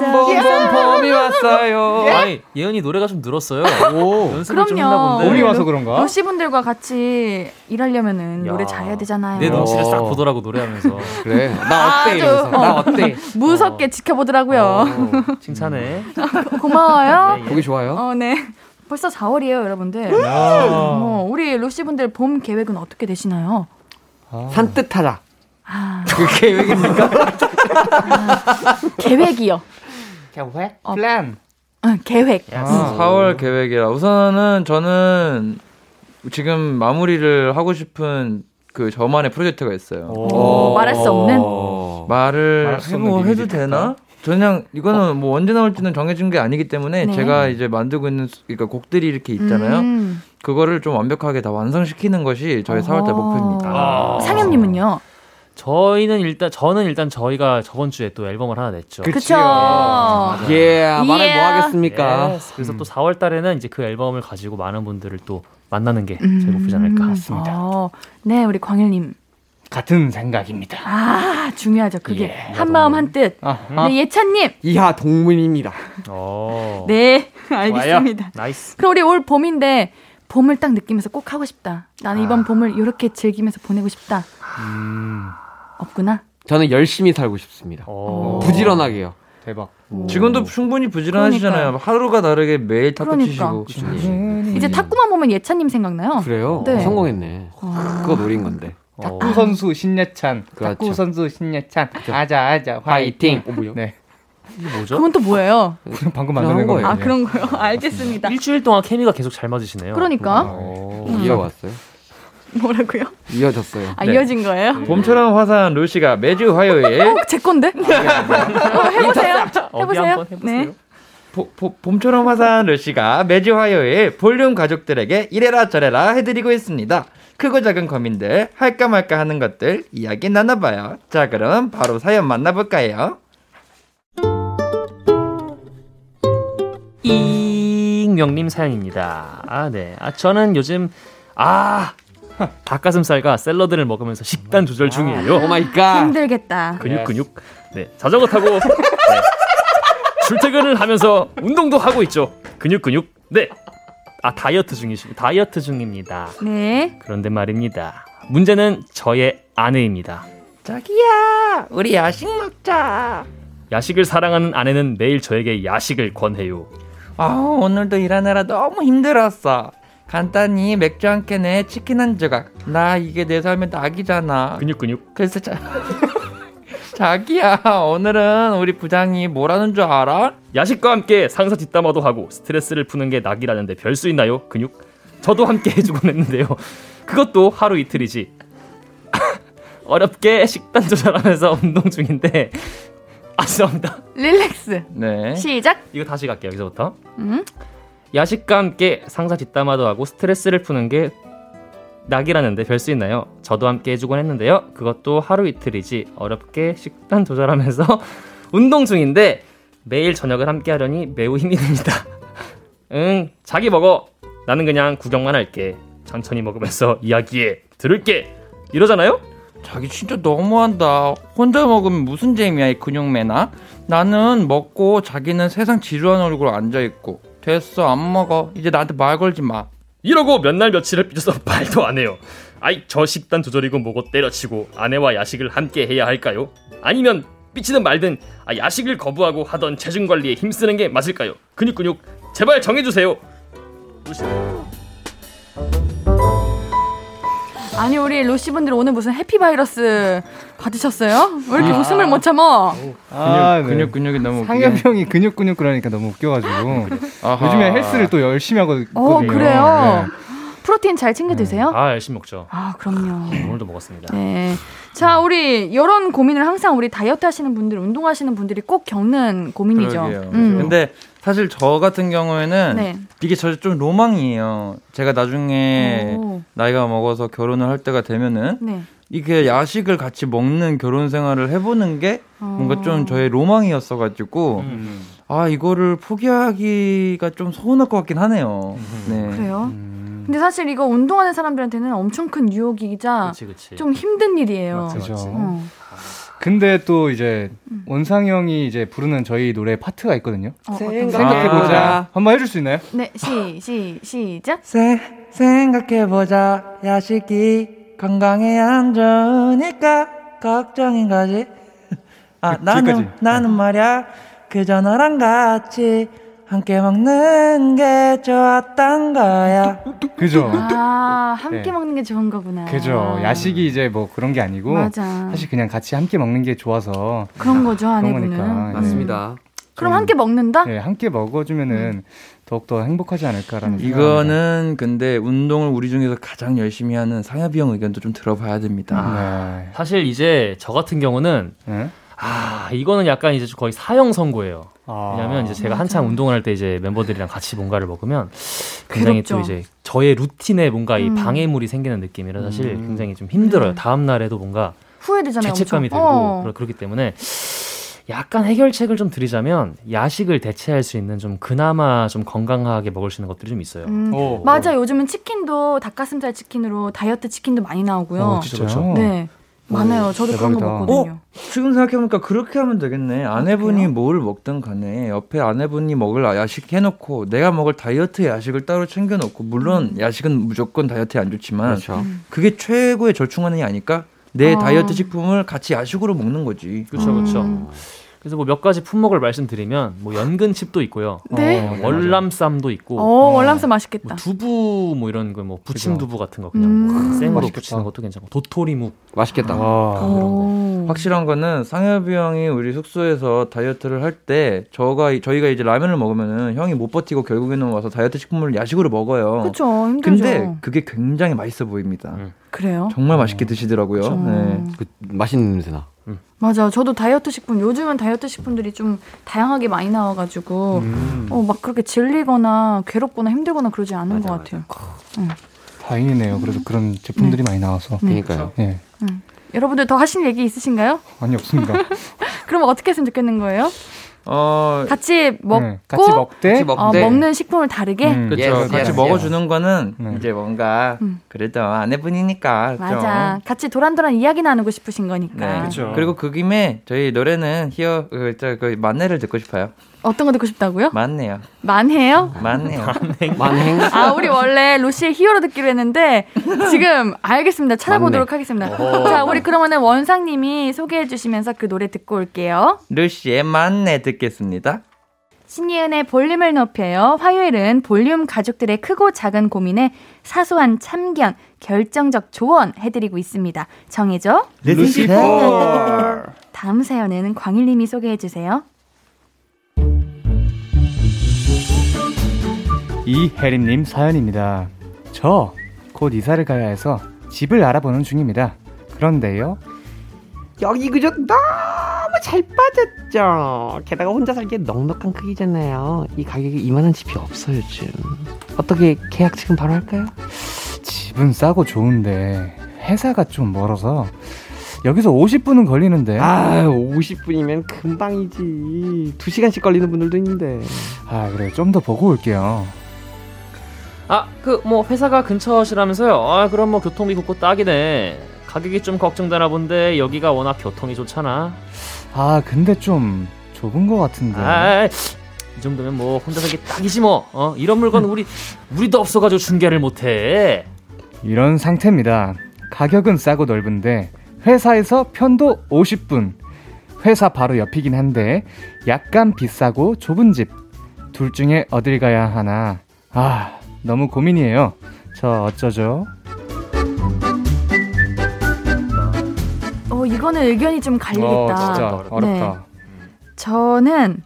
봄이 왔어요. 아니 예은이 노래가 좀 늘었어요. 오, 연습을 좀 했나 본데. 봄이 와서 그런가? 루시 분들과 같이 일하려면은 노래 잘해야 되잖아요. 내 눈치를 싹 보더라고 노래하면서. 그래. 나 어때? 이러면서. 나 어때? 무섭게 어. 지켜보더라고요. 어, 칭찬해. 고마워요. 예, 예. 보기 좋아 요. 어, 네. 벌써 4월이에요, 여러분들. 어, 우리 루시 분들 봄 계획은 어떻게 되시나요? 아. 산뜻하다. 아. 그 계획입니까? 아, 계획이요. 계획? 어, 플랜. 어, 계획. 아, 4월 계획이라 우선은 저는 지금 마무리를 하고 싶은 그 저만의 프로젝트가 있어요. 오, 말할 수 없는? 말을 해도, 해도 되나? 그냥 이거는 어. 뭐 언제 나올지는 정해진 게 아니기 때문에 네. 제가 이제 만들고 있는 그러니까 곡들이 이렇게 있잖아요. 음. 그거를 좀 완벽하게 다 완성시키는 것이 저희 4월달 목표입니다. 아. 상엽님은요? 저희는 일단 저는 일단 저희가 저번 주에 또 앨범을 하나 냈죠. 그렇죠. 예, yeah, 말을 뭐 하겠습니까? Yes. 그래서 음. 또 4월 달에는 이제 그 앨범을 가지고 많은 분들을 또 만나는 게 음. 제 목표지 않을까. 맞습니다. 어, 네, 우리 광일 님. 같은 생각입니다. 아 중요하죠. 그게 예, 한 마음 한 뜻. 아, 네, 예찬님. 이하 동문입니다. 오. 네 알겠습니다. 와요. nice. 그럼 우리 올 봄인데 봄을 딱 느끼면서 꼭 하고 싶다. 나는 이번 아. 봄을 이렇게 즐기면서 보내고 싶다. 음. 없구나. 저는 열심히 살고 싶습니다. 부지런하게요. 대박. 오. 지금도 충분히 부지런하시잖아요. 그러니까. 하루가 다르게 매일 탁구 그러니까. 치시고. 음. 이제 탁구만 보면 예찬님 생각나요. 그래요? 네. 성공했네. 그거 노린 건데. 탁구 선수 신예찬. 그렇죠. 탁구 선수 신예찬. 그렇죠. 아자 아자 화이팅. 어, 뭐요? 네. 이게 뭐죠? 그건 또 뭐예요? 방금 만든 거예요. 아 그런 거요. 알겠습니다. 일주일 동안 케미가 계속 잘 맞으시네요. 그러니까. 음. 이어왔어요. 뭐라고요? 이어졌어요. 아 네. 이어진 거예요? 네. 봄처럼 화사한 루시가 매주 화요일. 어, 제 건데? 어, 해보세요. 해보세요. 네. 보, 보, 봄처럼 화사한 루시가 매주 화요일 볼륨 가족들에게 이래라 저래라 해드리고 있습니다. 크고 작은 고민들, 할까 말까 하는 것들 이야기 나눠봐요. 자, 그럼 바로 사연 만나볼까요? 이익명님 사연입니다. 아, 네. 아, 저는 요즘, 아, 닭가슴살과 샐러드를 먹으면서 식단 조절 중이에요. oh my God. 힘들겠다. 근육, 근육. 네. 자전거 타고, 네. 출퇴근을 하면서 운동도 하고 있죠. 근육, 근육. 네. 아 다이어트 중이시 다이어트 중입니다. 네. 그런데 말입니다. 문제는 저의 아내입니다. 자기야, 우리 야식 먹자. 야식을 사랑하는 아내는 매일 저에게 야식을 권해요. 아, 오늘도 일하느라 너무 힘들었어. 간단히 맥주 한 캔에 치킨 한 조각. 나 이게 내 삶의 낙이잖아. 근육 근육. 그래서 자... 자기야, 오늘은 우리 부장이 뭐라는 줄 알아? 야식과 함께 상사 뒷담화도 하고 스트레스를 푸는 게 낙이라는데 별 수 있나요? 근육? 저도 함께 해주곤 했는데요. 그것도 하루 이틀이지. 어렵게 식단 조절하면서 운동 중인데 아 죄송합니다. 릴렉스. 네. 시작. 이거 다시 갈게요. 여기서부터. 음? 야식과 함께 상사 뒷담화도 하고 스트레스를 푸는 게 낙이라는데 별 수 있나요? 저도 함께 해주곤 했는데요. 그것도 하루 이틀이지 어렵게 식단 조절하면서 운동 중인데 매일 저녁을 함께 하려니 매우 힘이 듭니다. 응, 자기 먹어. 나는 그냥 구경만 할게. 천천히 먹으면서 이야기해. 들을게. 이러잖아요? 자기 진짜 너무한다. 혼자 먹으면 무슨 재미야, 이 근육매나? 나는 먹고 자기는 세상 지루한 얼굴 앉아있고. 됐어, 안 먹어. 이제 나한테 말 걸지 마. 이러고 몇 날 며칠을 삐져서 말도 안 해요. 아이 저 식단 조절이고 뭐고 때려치고 아내와 야식을 함께 해야 할까요? 아니면 삐치든 말든 아, 야식을 거부하고 하던 체중 관리에 힘쓰는 게 맞을까요? 근육 근육 제발 정해주세요. 아니 우리 로시 분들 오늘 무슨 해피 바이러스 받으셨어요? 왜 이렇게 아. 웃음을 못 참어? 아, 근육, 네. 근육 근육이 너무 상엽 형이 근육 근육 그러니까 너무 웃겨가지고 요즘에 헬스를 또 열심히 하거든요. 어 그래요. 네. 프로테인 잘 챙겨 드세요? 아 열심히 먹죠. 아 그럼요. 오늘도 먹었습니다. 네. 자 우리 이런 고민을 항상 우리 다이어트 하시는 분들, 운동하시는 분들이 꼭 겪는 고민이죠. 음. 근데 사실 저 같은 경우에는 네. 이게 저 좀 로망이에요. 제가 나중에 오. 나이가 먹어서 결혼을 할 때가 되면은 네. 이게 야식을 같이 먹는 결혼 생활을 해보는 게 어. 뭔가 좀 저의 로망이었어가지고 음. 아 이거를 포기하기가 좀 서운할 것 같긴 하네요. 네. 그래요? 음. 근데 사실 이거 운동하는 사람들한테는 엄청 큰 유혹이자 그치, 그치. 좀 힘든 일이에요. 맞죠. 어. 근데 또 이제 음. 원상 형이 이제 부르는 저희 노래 파트가 있거든요. 어, 생각해보자. 아. 한번 해줄 수 있나요? 네, 시, 시, 시작. 세, 생각해보자. 야식이 건강에 안 좋으니까 걱정인 거지. 아, 그, 나는, 나는 말야. 그저 너랑 같이 함께 먹는 게 좋았던 거야. 그죠? 아, 함께 네. 먹는 게 좋은 거구나. 그죠. 야식이 이제 뭐 그런 게 아니고 맞아. 사실 그냥 같이 함께 먹는 게 좋아서 그런 거죠, 아내분은. 네. 맞습니다. 그럼 함께 먹는다? 네, 함께 먹어주면은 음. 더욱더 행복하지 않을까라는 이거는 근데 운동을 우리 중에서 가장 열심히 하는 상엽이 형 의견도 좀 들어봐야 됩니다. 아, 네. 사실 이제 저 같은 경우는 네? 아 이거는 약간 이제 거의 사형 선고예요. 아, 왜냐하면 이제 제가 한창 운동을 할 때 이제 멤버들이랑 같이 뭔가를 먹으면 굉장히 괴롭죠. 또 이제 저의 루틴에 뭔가 음. 이 방해물이 생기는 느낌이라 사실 음. 굉장히 좀 힘들어요. 음. 다음 날에도 뭔가 후회되잖아요. 죄책감이 엄청. 들고 어. 그렇기 때문에 약간 해결책을 좀 드리자면 야식을 대체할 수 있는 좀 그나마 좀 건강하게 먹을 수 있는 것들이 좀 있어요. 음, 오, 맞아, 요 요즘은 치킨도 닭가슴살 치킨으로 다이어트 치킨도 많이 나오고요. 어, 진짜요? 네. 많아요. 저도 대박이다. 그런 거 먹거든요. 어? 지금 생각해보니까 그렇게 하면 되겠네. 아내분이 뭘 먹든 간에 옆에 아내분이 먹을 야식 해놓고 내가 먹을 다이어트 야식을 따로 챙겨놓고 물론 음. 야식은 무조건 다이어트에 안 좋지만 그렇죠. 음. 그게 최고의 절충하는 게 아닐까? 내 어. 다이어트 식품을 같이 야식으로 먹는 거지. 그렇죠, 그렇죠. 음. 그래서 뭐 몇 가지 품목을 말씀드리면 뭐 연근칩도 있고요. 네. 어, 월남쌈도 있고. 어, 월남쌈 맛있겠다. 뭐 두부 뭐 이런 거 뭐 부침 두부 같은 거 그냥 뭐 음. 생으로 맛있겠다. 부치는 것도 괜찮고 도토리묵 맛있겠다. 아, 확실한 거는 상엽이 형이 우리 숙소에서 다이어트를 할 때 저가 저희가 이제 라면을 먹으면은 형이 못 버티고 결국에는 와서 다이어트 식품을 야식으로 먹어요. 그렇죠. 힘들죠. 근데 그게 굉장히 맛있어 보입니다. 음. 그래요? 정말 맛있게 드시더라고요. 네. 그 맛있는 냄새 나. 음. 맞아. 저도 다이어트 식품 요즘은 다이어트 식품들이 좀 다양하게 많이 나와가지고 음. 어막 그렇게 질리거나 괴롭거나 힘들거나 그러지 않은 맞아, 것 같아요. 응. 다행이네요. 그래서 그런 제품들이 네. 많이 나와서. 그러니까요. 네. 응. 여러분들 더 하실 얘기 있으신가요? 아니 없습니다. 그럼 어떻게 했으면 좋겠는 거예요? 어 같이 먹고 네, 같이 먹되 같이 어, 먹는 식품을 다르게 음, 그렇죠 yes, 같이 yes, 먹어주는 yes. 거는 네. 이제 뭔가 음. 그래도 아내분이니까 맞아 좀. 같이 도란도란 이야기 나누고 싶으신 거니까 네. 그렇죠 그리고 그 김에 저희 노래는 히어 그, 저, 그 만내를 듣고 싶어요 어떤 거 듣고 싶다고요? 만해요. 만해요? 만해요. 만행. 아 우리 원래 루시의 히어로 듣기로 했는데 지금 알겠습니다. 찾아보도록. 하겠습니다. 자 우리 그러면은 원상님이 소개해 주시면서 그 노래 듣고 올게요. 루시의 만내 듣겠습니다. 신예은의 볼륨을 높여요. 화요일은 볼륨 가족들의 크고 작은 고민에 사소한 참견, 결정적 조언 해드리고 있습니다. 정해줘. 루시퍼. 다음 사연에는 광일님이 소개해 주세요. 이혜림님 사연입니다. 저 곧 이사를 가야 해서 집을 알아보는 중입니다. 그런데요. 여기 그저 너무 잘 빠졌죠. 게다가 혼자 살기에 넉넉한 크기잖아요. 이 가격에 이만한 집이 없어요, 요즘. 어떻게 계약 지금 바로 할까요? 집은 싸고 좋은데 회사가 좀 멀어서 여기서 50분은 걸리는데. 아, 50분이면 금방이지. 2시간씩 걸리는 분들도 있는데. 아, 그래. 좀 더 보고 올게요. 아, 그 뭐 회사가 근처시라면서요? 아, 그럼 뭐 교통비 붙고 딱이네. 가격이 좀 걱정되나 본데 여기가 워낙 교통이 좋잖아. 아, 근데 좀 좁은 것 같은데. 아, 이 정도면 뭐 혼자 살기 딱이지 뭐. 어, 이런 물건 우리 우리도 없어가지고 중개를 못해. 이런 상태입니다. 가격은 싸고 넓은데 회사에서 편도 50분. 회사 바로 옆이긴 한데 약간 비싸고 좁은 집. 둘 중에 어딜 가야 하나. 아, 너무 고민이에요. 저 어쩌죠? 어, 이거는 의견이 좀 갈리겠다. 어, 진짜 어렵다. 네. 저는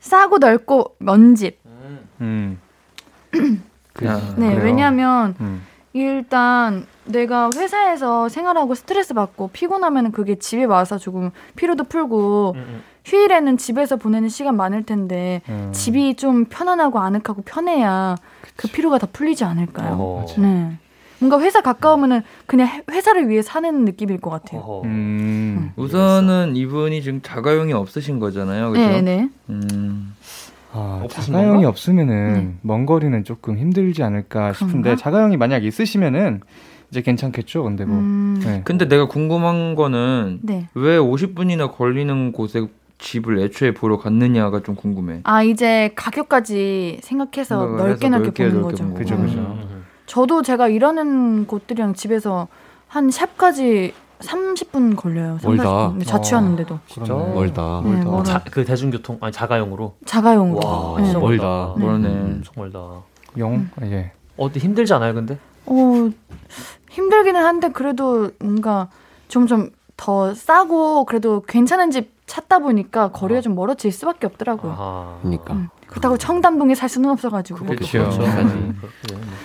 싸고 넓고 먼 집. 음. 그, 네, 그래요. 왜냐하면 음. 일단 내가 회사에서 생활하고 스트레스 받고 피곤하면 그게 집에 와서 조금 피로도 풀고 음, 음. 휴일에는 집에서 보내는 시간 많을 텐데 음. 집이 좀 편안하고 아늑하고 편해야 그 피로가 다 풀리지 않을까요? 어. 네. 뭔가 회사 가까우면은 그냥 회사를 위해 사는 느낌일 것 같아요. 음. 우선은 이분이 지금 자가용이 없으신 거잖아요. 그렇죠? 네, 네. 음. 아, 자가용이 없으면은 네. 먼 거리는 조금 힘들지 않을까 싶은데 그런가? 자가용이 만약 있으시면은 이제 괜찮겠죠. 근데 뭐. 음. 네. 근데 내가 궁금한 거는 네. 왜 50분이나 걸리는 곳에 집을 애초에 보러 갔느냐가 좀 궁금해. 아 이제 가격까지 생각해서 넓게 넓게, 넓게 보는 넓게 거죠. 그죠 그죠. 음. 저도 제가 일하는 곳들이랑 집에서 한 샵까지 30분 걸려요. 멀다. 자취하는데도. 아, 진짜 멀다. 네, 멀다. 자, 그 대중교통 아니 자가용으로. 자가용으로. 와, 네. 멀다. 멀네. 엄청 멀다. 용? 음. 아, 예. 어디 힘들지 않아요, 근데? 어 힘들기는 한데 그래도 뭔가 점점 더 싸고 그래도 괜찮은 집 찾다 보니까 거리가 아. 좀 멀어질 수밖에 없더라고요. 아. 그러니까. 음. 그렇다고 청담동에 살 수는 없어가지고. 그렇죠. 그렇죠. 음.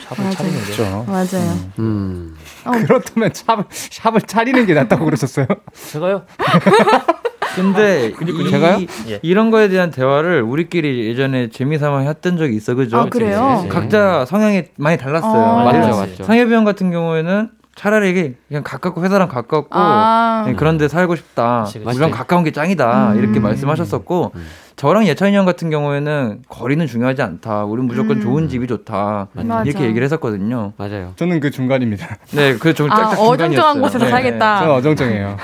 샵을 차리는 게. 그렇죠. 맞아요. 음. 음. 어. 그렇다면 샵을, 샵을 차리는 게 낫다고 그러셨어요? 제가요? 근데 이, 제가요? 예. 이런 거에 대한 대화를 우리끼리 예전에 재미삼아 했던 적이 있어 그죠? 아, 그래요? 각자 성향이 많이 달랐어요. 아, 맞죠, 맞죠. 상해병 같은 경우에는 차라리 이게 그냥 가깝고 회사랑 가깝고 아. 네, 그런 데 살고 싶다. 그치, 그치. 우리랑 가까운 게 짱이다. 음. 이렇게 말씀하셨었고 음. 저랑 예찬이 형 같은 경우에는 거리는 중요하지 않다. 우리 무조건 음. 좋은 집이 좋다. 맞아. 이렇게 얘기를 했었거든요. 맞아요. 저는 그 중간입니다. 네, 그좀 아, 어정쩡한 곳에서 네. 살겠다. 저는 어정쩡해요. 네.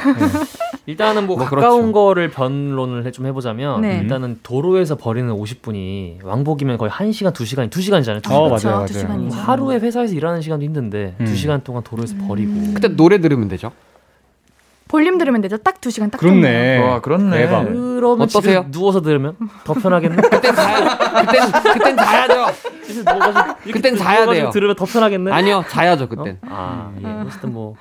일단은 뭐, 뭐 가까운 그렇죠. 거를 변론을 좀 해보자면 네. 일단은 도로에서 버리는 50분이 왕복이면 거의 1시간, 2시간, 2시간이잖아요. 2시간. 어, 맞아요, 맞아요. 하루에 회사에서 일하는 시간도 힘든데 음. 2시간 동안 도로에서 음. 버리고. 그때 노래 들으면 되죠? 볼륨 들으면 되죠. 딱 2시간 딱 그렇네. 와, 그렇네. 대박. 그러면 어떠세요? 누워서 들으면 더 편하겠네. 그땐 자야 그땐 그땐 자야죠. 그땐 자야 돼요. 들으면 더 편하겠네. 아니요. 자야죠, 그땐. 어? 아, 예. 어쨌든 뭐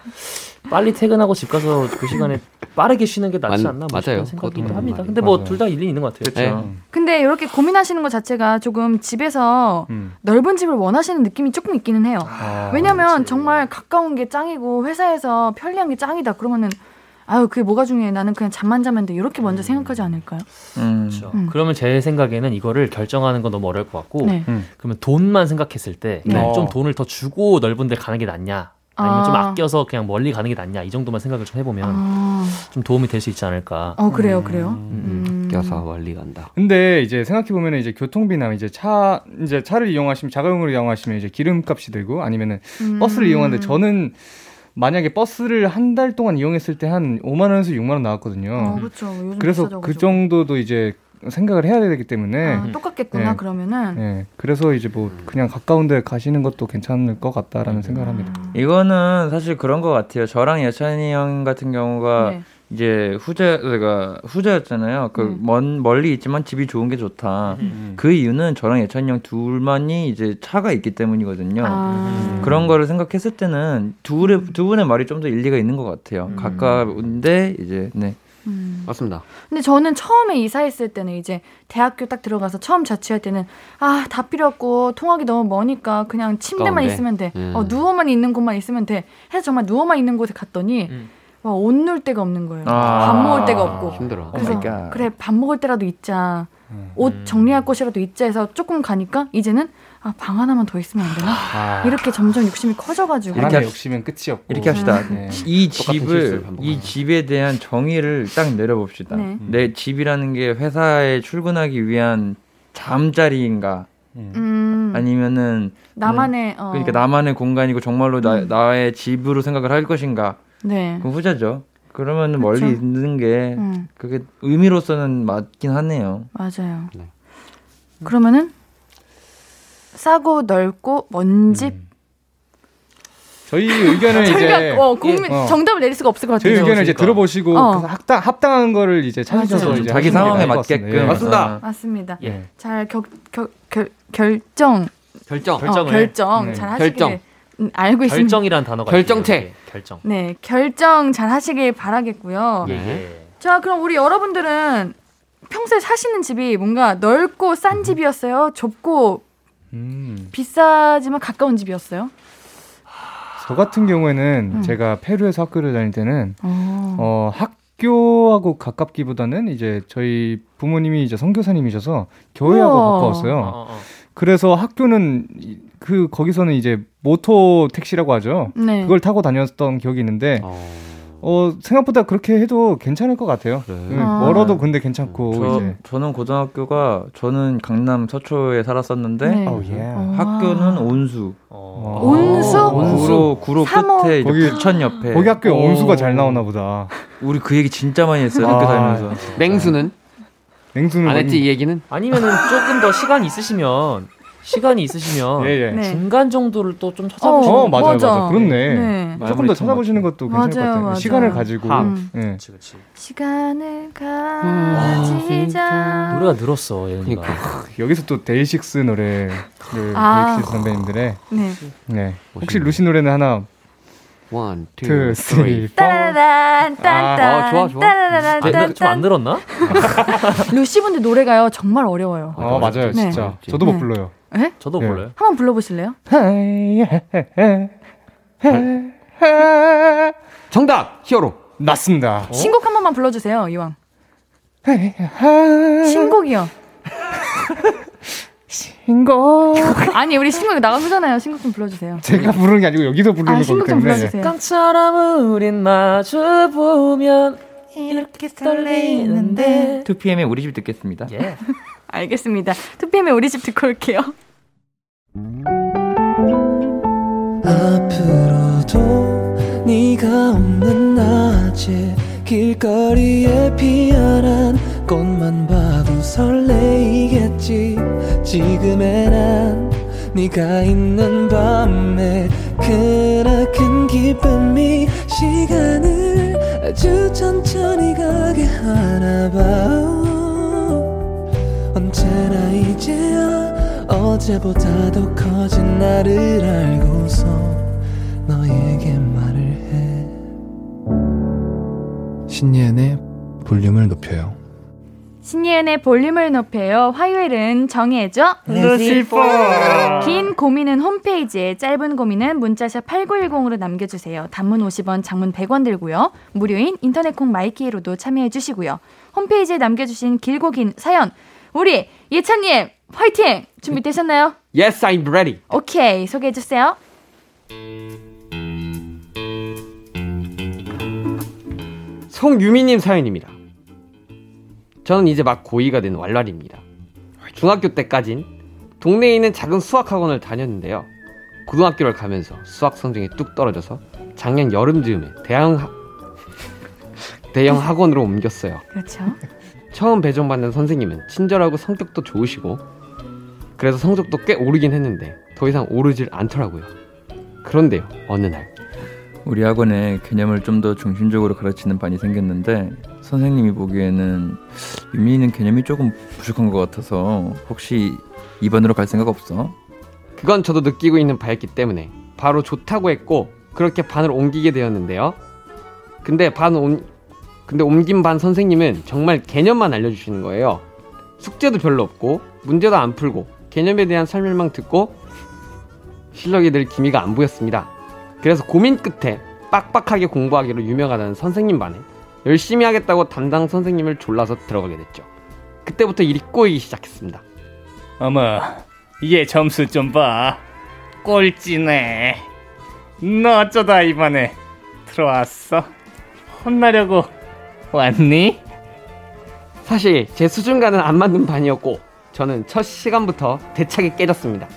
빨리 퇴근하고 집 가서 그 시간에 빠르게 쉬는 게 낫지 않나 뭐 맞아요. 생각이기도 합니다. 근데 뭐 둘 다 일리 있는 것 같아요. 그렇죠. 네. 근데 이렇게 고민하시는 것 자체가 조금 집에서 음. 넓은 집을 원하시는 느낌이 조금 있기는 해요. 아, 왜냐면 그렇지. 정말 가까운 게 짱이고 회사에서 편리한 게 짱이다 그러면은 아유 그게 뭐가 중요해 나는 그냥 잠만 자면 돼 이렇게 먼저 음. 생각하지 않을까요? 음. 그렇죠. 음. 그러면 제 생각에는 이거를 결정하는 건 너무 어려울 것 같고 네. 음. 그러면 돈만 생각했을 때좀 네. 돈을 더 주고 넓은 데 가는 게 낫냐 아니면 아. 좀 아껴서 그냥 멀리 가는 게 낫냐 이 정도만 생각을 좀 해보면 아. 좀 도움이 될 수 있지 않을까. 어 그래요, 그래요. 음. 음. 아껴서 멀리 간다. 근데 이제 생각해 보면 이제 교통비나 이제 차 이제 차를 이용하시면 자가용으로 이용하시면 이제 기름값이 들고 아니면은 음. 버스를 이용하는데 저는 만약에 버스를 한 달 동안 이용했을 때 한 5만 원에서 6만 원 나왔거든요. 어, 그렇죠. 그래서 비싸죠, 그 정도도 이제 생각을 해야 되기 때문에 아, 똑같겠구나 네. 그러면은. 네. 그래서 이제 뭐 그냥 가까운데 가시는 것도 괜찮을 것 같다라는 음. 생각을 합니다. 이거는 사실 그런 것 같아요. 저랑 예찬이 형 같은 경우가 네. 이제 후자가 후자였잖아요. 그먼 음. 멀리 있지만 집이 좋은 게 좋다. 음. 그 이유는 저랑 예찬이 형 둘만이 이제 차가 있기 때문이거든요. 아. 그런 거를 생각했을 때는 둘의 두 분의 말이 좀 더 일리가 있는 것 같아요. 음. 가까운데 이제 네. 음. 맞습니다. 근데 저는 처음에 이사했을 때는 이제 대학교 딱 들어가서 처음 자취할 때는 아 다 필요 없고 통학이 너무 머니까 그냥 침대만 가운데? 있으면 돼. 음. 어 누워만 있는 곳만 있으면 돼. 해서 정말 누워만 있는 곳에 갔더니 음. 와옷 놓을 데가 없는 거예요. 아~ 밥 먹을 데가 없고. 힘들어. 그래서 그래 밥 먹을 때라도 있자. 음. 옷 정리할 곳이라도 있자 해서 조금 가니까 이제는 아, 방 하나만 더 있으면 안 되나? 아. 이렇게 점점 욕심이 커져가지고. 이렇게 욕심은 끝이 없고. 이렇게 합시다. 네. 이 집을, 이 집에 대한 정의를 딱 내려봅시다. 네. 내 집이라는 게 회사에 출근하기 위한 잠자리인가? 음. 아니면은 나만의 어. 그러니까 나만의 공간이고 정말로 나, 음. 나의 집으로 생각을 할 것인가? 네. 그 후자죠. 그러면 멀리 있는 게 음. 그게 의미로서는 맞긴 하네요. 맞아요. 네. 그러면은 싸고 넓고 먼 집. 음. 저희 의견을 이제 어, 국민 어. 정답을 내릴 수가 없을 것 같아요. 저희 의견을 이제 들어보시고 어. 합당 합당한 거를 이제 찾으셔서 이제 자기 상황에 맞게끔 예. 맞습니다. 맞습니다. 예. 잘 겨, 겨, 결, 결정 결정 결정 어, 결정 네. 잘 하시길 결정. 음, 알고 있습니다. 결정이란 단어가 결정체 있어요. 결정. 네, 결정 잘 하시길 바라겠고요. 예. 자, 그럼 우리 여러분들은 평소에 사시는 집이 뭔가 넓고 싼 음. 집이었어요? 좁고 음. 비싸지만 가까운 집이었어요? 저 같은 경우에는 음. 제가 페루에서 학교를 다닐 때는 어. 어, 학교하고 가깝기보다는 이제 저희 부모님이 이제 선교사님이셔서 교회하고 우와. 가까웠어요. 어, 어, 어. 그래서 학교는 그 거기서는 이제 모토 택시라고 하죠. 네. 그걸 타고 다녔던 기억이 있는데 어... 어, 생각보다 그렇게 해도 괜찮을 것 같아요. 그래. 네, 아. 멀어도 근데 괜찮고. 저, 이제. 저는 고등학교가 저는 강남 서초에 살았었는데 네. 오, 예. 학교는 온수. 어. 온수? 구로 구로 끝에 거기 부천 옆에. 거기 학교에 오. 온수가 잘 나오나 보다. 우리 그 얘기 진짜 많이 했어요. 아. 학교 다니면서. 맹수는? 맹수는 안 했지 이 얘기는? 아니면은 조금 더 시간 있으시면 시간이 있으시면 예, 예. 네. 중간 정도를 또 좀 찾아보시는 어, 맞아요, 맞아. 맞아. 그렇네. 네. 조금 더 찾아보시는 것도 괜찮을 맞아요, 것 같아요. 맞아요. 시간을 가지고. 음. 네. 그치, 그치. 시간을 가지자. 아, 노래가 늘었어, 예은이가. 그러니까. 여기서 또 데이식스 노래를 아. 데이식스 선배님들의. 네. 네. 혹시 루시 노래는 하나 one, two, three, four. 따라란, 딴딴. 아, 좋아, 좋아. 따라란, 딴딴. 좀 안 늘었나? 루시 분들 노래가요, 정말 어려워요. 아, 맞아요, 진짜. 네. 저도 못 불러요. 에? 저도 네. 몰라요. 한번 불러보실래요? 정답 히어로 맞습니다. 어? 신곡 한 번만 불러주세요 이왕. 신곡이요. 신곡. 아니 우리 신곡 나가잖아요. 신곡 좀 불러주세요. 제가 부르는 게 아니고 여기서 부르는 아, 거기 신곡 좀 불러주세요. 깡처럼 우린 마주 보면 이렇게 설레이는데 2PM의 우리 집 듣겠습니다. 예. 알겠습니다. 2PM의 우리 집 듣고 올게요. 앞으로도 네가 없는 낮에 길거리에 피어난 꽃만 봐도 설레이겠지 지금의 난 네가 있는 밤에 그나큰 기쁨이 시간을 아주 천천히 가게 하나 봐 언제나 이제야 어제보다 더 커진 나를 알고서 너에게 말을 해 신예은의 볼륨을 높여요 신예은의 볼륨을 높여요. 화요일은 정해줘. 루시퍼. 긴 고민은 홈페이지에, 짧은 고민은 문자샵 8910으로 남겨주세요. 단문 50원, 장문 100원 들고요. 무료인 인터넷 콩 마이케이로도 참여해 주시고요. 홈페이지에 남겨주신 길고 긴 사연, 우리 예찬님 화이팅! 준비되셨나요? Yes, I'm ready. 오케이, 소개해 주세요. 송유미님 사연입니다. 저는 이제 막 고2가 된 왈랄입니다. 중학교 때까진 동네에 있는 작은 수학학원을 다녔는데요. 고등학교를 가면서 수학 성적이 뚝 떨어져서 작년 여름 즈음에 대형 하... 대형 학원으로 옮겼어요. 그렇죠. 처음 배정받는 선생님은 친절하고 성격도 좋으시고 그래서 성적도 꽤 오르긴 했는데 더 이상 오르질 않더라고요. 그런데요, 어느 날 우리 학원에 개념을 좀 더 중심적으로 가르치는 반이 생겼는데 선생님이 보기에는 유미는 개념이 조금 부족한 것 같아서 혹시 2번으로 갈 생각 없어? 그건 저도 느끼고 있는 바였기 때문에 바로 좋다고 했고 그렇게 반을 옮기게 되었는데요. 근데 반 옮, 근데 옮긴 반 선생님은 정말 개념만 알려주시는 거예요. 숙제도 별로 없고 문제도 안 풀고 개념에 대한 설명만 듣고 실력이 늘 기미가 안 보였습니다. 그래서 고민 끝에 빡빡하게 공부하기로 유명하다는 선생님 반에 열심히 하겠다고 담당 선생님을 졸라서 들어가게 됐죠. 그때부터 일이 꼬이기 시작했습니다. 어머, 얘 점수 좀 봐. 꼴찌네. 너 어쩌다 이번에 들어왔어? 혼나려고 왔니? 사실 제 수준과는 안 맞는 반이었고 저는 첫 시간부터 대차게 깨졌습니다.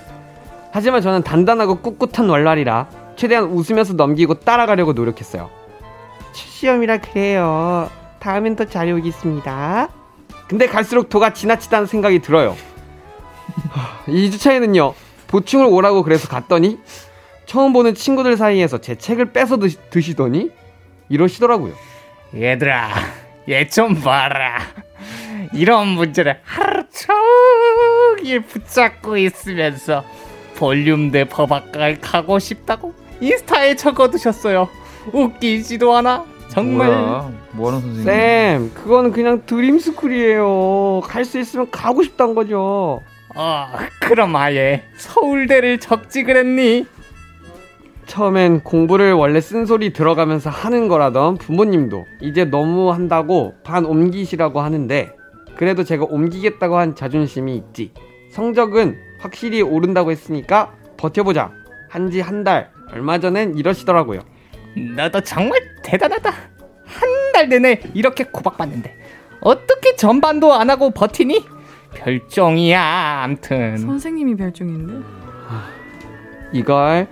하지만 저는 단단하고 꿋꿋한 왈랄이라 최대한 웃으면서 넘기고 따라가려고 노력했어요. 시험이라 그래요. 다음엔 더 잘해오겠습니다. 근데 갈수록 도가 지나치다는 생각이 들어요. 2주 차에는요, 보충을 오라고 그래서 갔더니, 처음 보는 친구들 사이에서 제 책을 뺏어 드시, 더니 이러시더라고요. 얘들아, 얘 좀 봐라. 이런 문제를 하루 종일 붙잡고 있으면서 볼륨 대 법학과를 가고 싶다고 인스타에 적어두셨어요. 웃기지도 않아. 정말. 뭐야? 뭐하는 선생님? 쌤, 그거는 그냥 드림 스쿨이에요. 갈 수 있으면 가고 싶단 거죠. 아, 그럼 아예 서울대를 적지 그랬니? 처음엔 공부를 원래 쓴소리 들어가면서 하는 거라던 부모님도 이제 너무 한다고 반 옮기시라고 하는데 그래도 제가 옮기겠다고 한 자존심이 있지. 성적은 확실히 오른다고 했으니까 버텨보자. 한지 한 달. 얼마 전엔 이러시더라고요. 너도 정말 대단하다. 한 달 내내 이렇게 구박받는데 어떻게 전반도 안 하고 버티니? 별종이야. 암튼 선생님이 별종인데. 이걸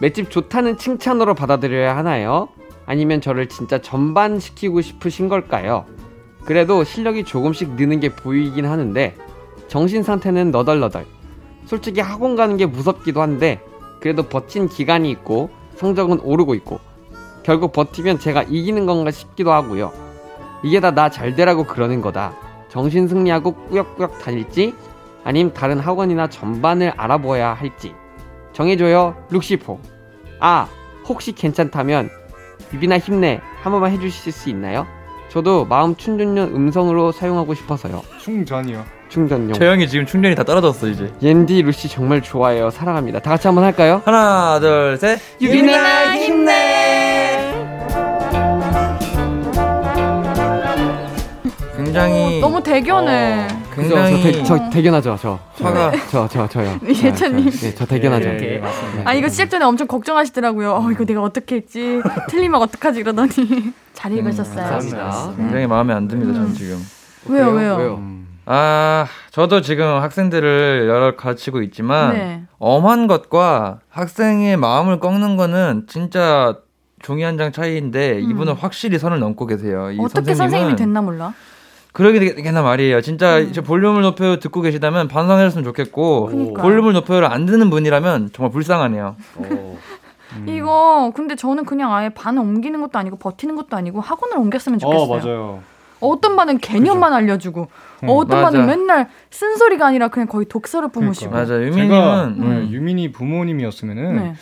맷집 좋다는 칭찬으로 받아들여야 하나요? 아니면 저를 진짜 전반시키고 싶으신 걸까요? 그래도 실력이 조금씩 느는 게 보이긴 하는데 정신 상태는 너덜너덜. 솔직히 학원 가는 게 무섭기도 한데 그래도 버틴 기간이 있고 성적은 오르고 있고 결국 버티면 제가 이기는 건가 싶기도 하고요. 이게 다 나 잘 되라고 그러는 거다. 정신 승리하고 꾸역꾸역 다닐지 아님 다른 학원이나 전반을 알아보아야 할지 정해줘요 룩시포 아 혹시 괜찮다면 유빈아 힘내 한 번만 해주실 수 있나요? 저도 마음 충전용 음성으로 사용하고 싶어서요 충전이요. 충전용 재영이 지금 충전이 다 떨어졌어 이제. 옌디 루시 정말 좋아해요 사랑합니다 다 같이 한번 할까요? 하나 둘 셋. 유빈아 힘내 굉장히 어, 너무 대견해. 그죠? 굉장히 저, 대, 저 대견하죠 저 화가 저 저 저요 예찬님. 네, 저 대견하죠 예, 아 이거 시작 전에 엄청 걱정하시더라고요. 어 이거 내가 어떻게 했지? 틀리면 어떡하지 이러더니 잘 읽으셨어요. 감사합니다 굉장히 마음에 안 듭니다. 전 지금. 왜요 왜요? 왜요? 아, 저도 지금 학생들을 여러 가르치고 있지만 네. 엄한 것과 학생의 마음을 꺾는 거는 진짜 종이 한 장 차이인데 이분은 확실히 선을 넘고 계세요. 이 음. 어떻게 선생님은 선생님이 됐나 몰라. 그러게 되겠나 말이에요. 진짜 음. 저 볼륨을 높여 듣고 계시다면 반성했으면 좋겠고 그러니까. 볼륨을 높여를 안 듣는 분이라면 정말 불쌍하네요. 이거 근데 저는 그냥 아예 반을 옮기는 것도 아니고 버티는 것도 아니고 학원을 옮겼으면 좋겠어요. 어 맞아요. 어떤 반은 개념만 알려주고 어떤 맞아. 반은 맨날 쓴소리가 아니라 그냥 거의 독서를 뿜으시고 그러니까. 맞아, 제가 유민님은 네, 음. 유민이 부모님이었으면은 네.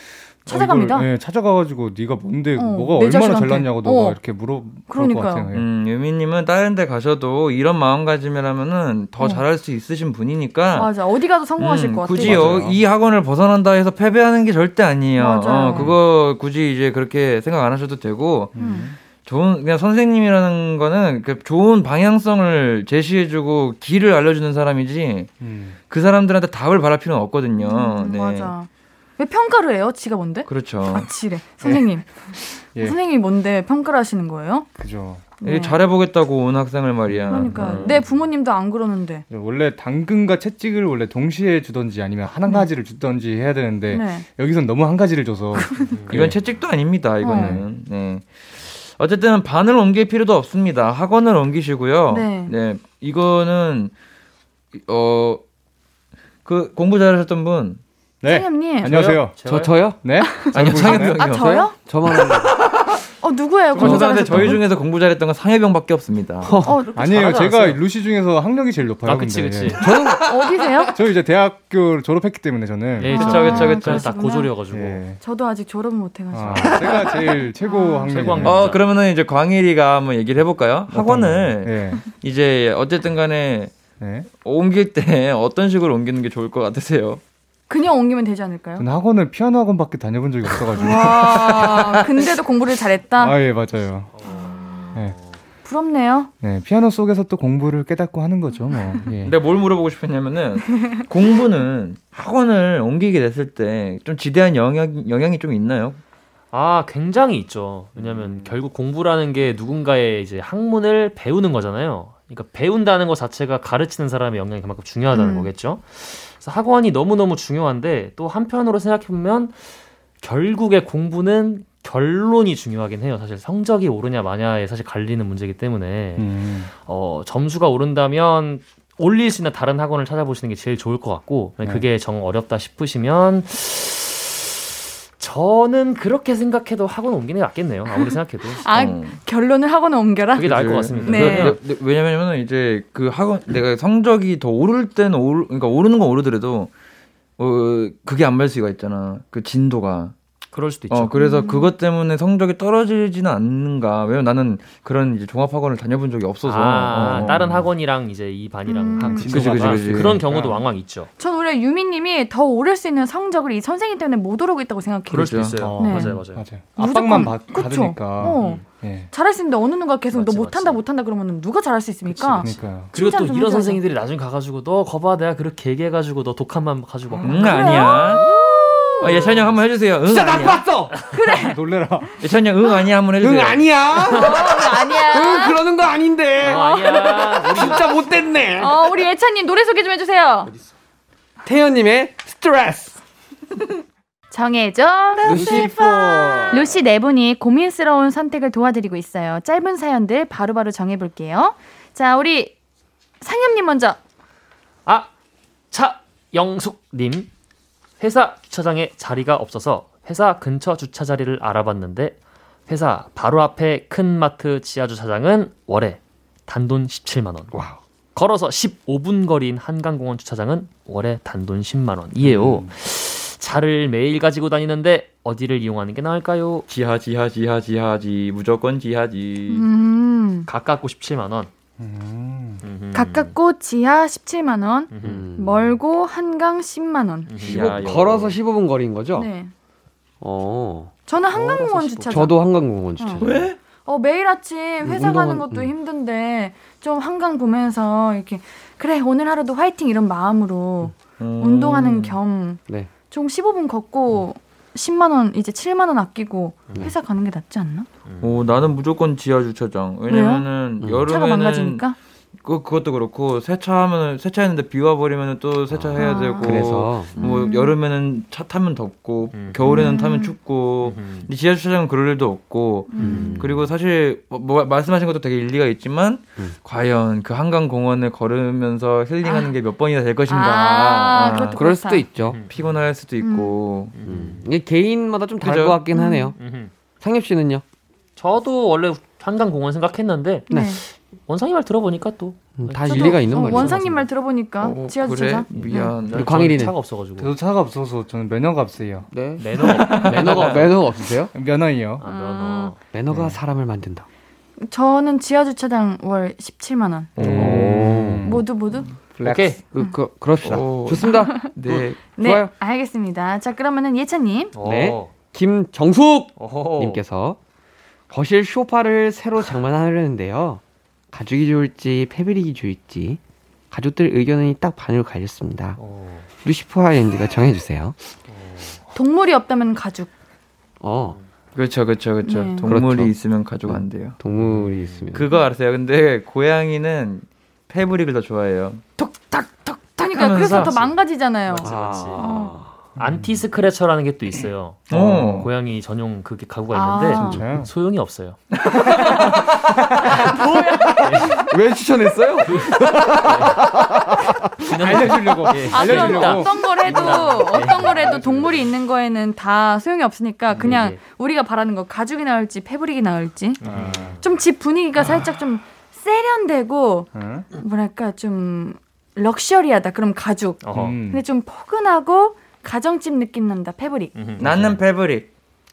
찾아갑니다. 어, 이걸, 네, 찾아가가지고 네가 뭔데 어, 뭐가 내 얼마나 자식한테. 잘났냐고 너가 어. 이렇게 물어 그럴 것. 같아요. 예. 음, 유민님은 다른 데 가셔도 이런 마음가짐이라면은 더 어. 잘할 수 있으신 분이니까 맞아 어디 가도 성공하실 음, 것 같아요. 굳이 요. 이 학원을 벗어난다 해서 패배하는 게 절대 아니에요. 맞아요. 어, 그거 굳이 이제 그렇게 생각 안 하셔도 되고 음. 좋은 그냥 선생님이라는 거는 그 좋은 방향성을 제시해주고 길을 알려주는 사람이지 음. 그 사람들한테 답을 바랄 필요는 없거든요. 음, 네. 맞아. 왜 평가를 해요? 지가 뭔데? 그렇죠. 아, 지래. 선생님. 예. 선생님이 뭔데 평가를 하시는 거예요? 그죠. 네. 잘해보겠다고 온 학생을 말이야. 그러니까 어. 내 부모님도 안 그러는데. 원래 당근과 채찍을 원래 동시에 주던지 아니면 한 가지를 주던지 해야 되는데 네. 여기선 너무 한 가지를 줘서 이건 예. 채찍도 아닙니다. 어. 이거는. 네. 어쨌든 반을 옮길 필요도 없습니다. 학원을 옮기시고요. 네. 이거는 어 그 공부 잘하셨던 분 네. 선생님. 안녕하세요. 저 저요? 네. 아니요 상해병 이요. 아 저요? 저만 어 누구예요? 공부 잘하셨던 저희 분? 중에서 공부 잘했던 건 상해병밖에 없습니다. 어 아니에요. 잘하지 제가 않았어요? 루시 중에서 학력이 제일 높아요. 아, 그치, 근데. 그치. 어디세요? 저 이제 대학교 졸업했기 때문에 저는 예, 아, 그쵸, 그쵸, 그쵸. 다 그러시구나. 고졸이어가지고. 예. 저도 아직 졸업을 못 해가지고. 아, 제가 제일 최고 아, 학력. 최고 학력. 어 그러면은 이제 광일이가 한번 얘기를 해볼까요? 학원을 예. 이제 어쨌든 간에 네. 옮길 때 어떤 식으로 옮기는 게 좋을 것 같으세요? 그냥 옮기면 되지 않을까요? 저는 학원을 피아노 학원밖에 다녀본 적이 없어가지고. 와, 근데도 공부를 잘했다. 아 예 맞아요. 네. 부럽네요. 네 피아노 속에서 또 공부를 깨닫고 하는 거죠 뭐. 예. 내가 뭘 물어보고 싶었냐면은 공부는 학원을 옮기게 됐을 때 좀 지대한 영향 영향이 좀 있나요? 아, 굉장히 있죠. 왜냐면 결국 공부라는 게 누군가의 이제 학문을 배우는 거잖아요. 그러니까 배운다는 것 자체가 가르치는 사람의 영향이 그만큼 중요하다는 음. 거겠죠. 그래서 학원이 너무너무 중요한데 또 한편으로 생각해보면 결국에 공부는 결론이 중요하긴 해요. 사실 성적이 오르냐 마냐에 사실 갈리는 문제이기 때문에 음. 어, 점수가 오른다면 올릴 수 있는 다른 학원을 찾아보시는 게 제일 좋을 것 같고 네. 그게 정 어렵다 싶으시면 저는 그렇게 생각해도 학원 옮기는 게 낫겠네요. 아무리 생각해도 아, 어. 결론을 학원을 옮겨라? 그게 나을 것. 같습니다. 네. 네, 네, 왜냐면은 이제 그 학원 내가 성적이 더 오를 때는 오르 그러니까 오르는 건 오르더라도 어 그게 안 맞을 수가 있잖아. 그 진도가. 그럴 수도 있죠. 어 그래서 그것 때문에 성적이 떨어지지는 않는가. 왜냐면 나는 그런 이제 종합학원을 다녀본 적이 없어서. 아, 어. 다른 학원이랑 이제 이 반이랑 음. 한 그치, 그치, 그치. 그런 경우도 왕왕 있죠. 전 오히려 유미님이 더 오를 수 있는 성적을 이 선생님 때문에 못 오르고 있다고 생각해요. 그럴 수도 그렇죠. 있어요. 어, 네. 맞아요, 맞아요. 맞아요. 압박만 받? 받으니까. 어. 예. 잘할 수 있는데 어느 누가 계속 맞지, 너 못한다 맞지. 못한다 그러면 누가 잘할 수 있습니까? 그러니까요. 그리고 또 이런. 선생님들이 나중에 가가지고 너 거봐 내가 그렇게 얘기해가지고 너 독한만 가지고 막응 아니야. 어, 예찬이 형 한번 해주세요. 응, 진짜 아니야. 나빴어. 그래. 놀래라. 예찬이 형 응 아니야 한번 해주세요. 응 아니야. 어, 아니야. 응 그러는 거 아닌데. 어, 아니야. 우리 진짜 못됐네. 어, 우리 예찬님 노래 소개 좀 해주세요. 태연님의 스트레스. 정해줘. 루시퍼. 루시 네 분이 고민스러운 선택을 도와드리고 있어요. 짧은 사연들 바로바로 정해볼게요. 자, 우리 상엽님 먼저. 아, 차영숙님. 회사 주차장에 자리가 없어서 회사 근처 주차 자리를 알아봤는데 회사 바로 앞에 큰 마트 지하 주차장은 월에 단돈 17만 원. wow. 걸어서 15분 거리인 한강공원 주차장은 월에 단돈 10만 원. 이에요. 음. 차를 매일 가지고 다니는데 어디를 이용하는 게 나을까요? 지하 지하 지하 지하지 무조건 지하지. 음. 가깝고 17만 원. 음. 가깝고 지하 17만 원. 음. 멀고 한강 10만 원. 음흠. 야, 15, 걸어서 15분 거리인 거죠? 네. 어. 저는 한강공원 주차장. 저도 한강공원 주차장. 왜? 어, 매일 아침 회사 운동은- 가는 것도 음. 힘든데 좀 한강 보면서 이렇게 그래 오늘 하루도 화이팅 이런 마음으로 음. 운동하는 겸 네. 좀 15분 걷고 10만 원 이제 7만 원 아끼고 네. 회사 가는 게 낫지 않나? 오 나는 무조건 지하 주차장. 왜냐면은 왜요? 음. 여름에는 차가 망가지니까. 그 그것도 그렇고 세차하면 세차했는데 비 와버리면 또 세차해야 아. 되고. 그래서 뭐 음. 여름에는 차 타면 덥고 음. 겨울에는 음. 타면 춥고 음흠. 근데 지하 주차장은 그럴 일도 없고 음. 그리고 사실 뭐, 뭐 말씀하신 것도 되게 일리가 있지만 음. 과연 그 한강 공원을 걸으면서 힐링하는 아. 게몇 번이나 될 것인가 아, 아, 그럴. 수도 있죠. 음. 피곤할 수도 있고 음. 이게 개인마다 좀 다를 그죠? 것 같긴 하네요. 상엽 씨는요? 저도 원래 한강 공원 생각했는데 네. 원상이 말 들어보니까 또 음, 다 저도, 일리가 있는 어, 거죠. 원상님 말 들어보니까 어, 지하 그래 주차장. 미안 저는 광일이는? 차가 없어가지고 저도 차가 없어서 저는 면허가 없어요. 네. 매너가 매너가 매너가 없으세요? 면허이요. 아, 면허. 매너가 네. 사람을 만든다. 저는 지하 주차장 월 17만 원. 오. 모두 모두? 오케이. 그, 그, 그럽시다. 오. 좋습니다. 네 네, 좋아요. 알겠습니다. 자, 그러면은 예찬님. 네. 어. 김정숙. 님께서 거실 소파를 새로 장만하려는데요. 가죽이 좋을지 패브릭이 좋을지 가족들 의견이 딱 반으로 갈렸습니다. 어. 루시퍼 아일랜드가 정해주세요. 동물이 없다면 가죽. 어 그렇죠 그렇죠 그렇죠 네. 동물이 그렇죠. 있으면 가족 안 돼요 동물이 있으면 그거 알았어요 근데 고양이는 fabric을 더 좋아해요 톡탁톡탁 그러니까 그래서 더 망가지잖아요. 맞지, 맞지. 아, anti scratcher라는 게 또 있어요. 어. 고양이 전용 그게 가구가 아. 있는데 진짜요? 소용이 없어요. 왜 추천했어요? 알려주려고. 예. 아, 알려주려고. 어떤 걸 해도 어떤 걸 해도 동물이 있는 거에는 다 소용이 없으니까 그냥 네, 네. 우리가 바라는 거 가죽이 나올지 fabric이 나올지 아, 좀 집 분위기가 살짝 좀 세련되고 응? 뭐랄까 좀 럭셔리하다. 그럼 가죽. 어허. 음. 근데 좀 포근하고 가정집 느낌 난다. fabric. 나는 fabric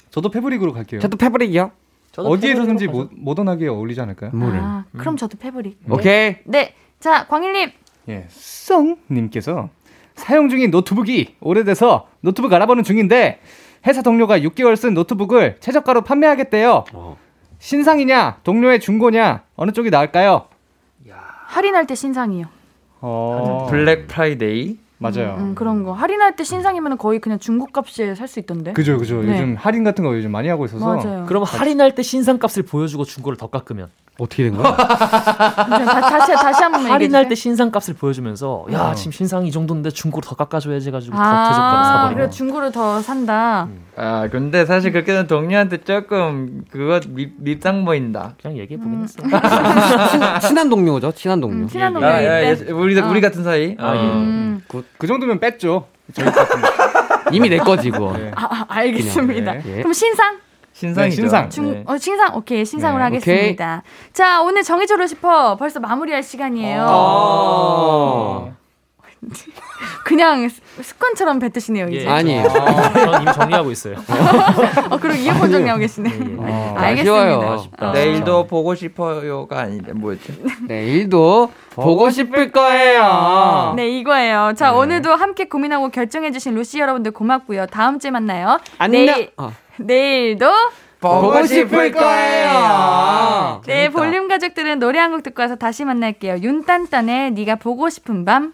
저도 fabric으로 갈게요. 저도 fabric이요. 저도 어디에서든지 모, 모던하게 어울리지 않을까요? 뭐를? 아, 그럼 저도 fabric. 오케이. 네. 자, 광일님. 예, 썽 님께서 사용 중인 노트북이 오래돼서 노트북 알아보는 중인데 회사 동료가 6개월 쓴 노트북을 최저가로 판매하겠대요. 어. 신상이냐, 동료의 중고냐, 어느 쪽이 나을까요? 할인할 때 신상이요. 어, Black Friday 맞아요. 음, 그런 거. 할인할 때 신상이면 거의 그냥 중고값에 살 수 있던데. 그죠, 그죠. 네. 요즘 할인 같은 거 요즘 많이 하고 있어서. 맞아요. 그럼 할인할 때 신상 값을 보여주고 중고를 더 깎으면 어떻게 된 거야? 다, 다시 다시 한번 얘기해 할인할. 때 신상 값을 보여주면서 야 어. 지금 신상이 이 정도인데 중고로 더 깎아줘야지 해가지고 더 아, 최저가로 그래 사버리면 중고를 더 산다. 아 근데 사실 그렇게 되면 동료한테 조금 그거 밉, 밉상 보인다 그냥 얘기해 보긴 음. 했어. 친, 친한 동료죠. 친한 동료. 음, 친한 예, 동료 야, 야, 일 야, 때. 우리 어. 우리 같은 사이 아, 예. 음. 그 정도면 뺐죠. 이미 내 거지 그거. 네. 아, 아, 알겠습니다. 예. 그럼 신상? 신상이죠 네, 신상. 중, 네. 어, 신상? 오케이, 신상으로 네, 하겠습니다. 자, 오늘 정해줘로 싶어. 벌써 마무리할 시간이에요. 어. 그냥 습- 습관처럼 뱉으시네요, 이제. 예. 아니에요. 아, 저는 이미 정리하고 있어요. 어, 그리고 이어폰 정리하고 계시네. 예, 예. 어. 알겠습니다. 내일도 보고 싶어요가 아닌데 뭐였지 내일도 보고 싶을 거예요. 네, 이거예요. 자, 오늘도 함께 고민하고 결정해주신 루시 여러분들 고맙고요. 다음 주에 만나요. 안녕. 내일, 어. 내일도 보고 싶을 거예요. 네, 볼륨 가족들은 노래 한 곡 듣고 와서 다시 만날게요. 윤딴딴의 네가 보고 싶은 밤.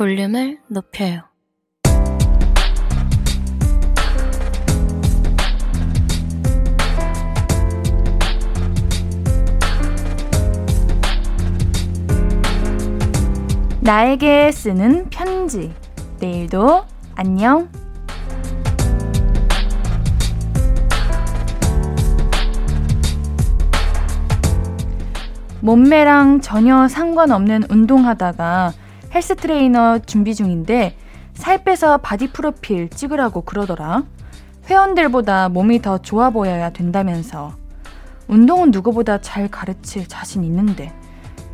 볼륨을 높여요 나에게 쓰는 편지. 내일도 안녕. 몸매랑 전혀 상관없는 운동하다가 헬스 트레이너 준비 중인데 살 빼서 body profile 찍으라고 그러더라. 회원들보다 몸이 더 좋아 보여야 된다면서. 운동은 누구보다 잘 가르칠 자신 있는데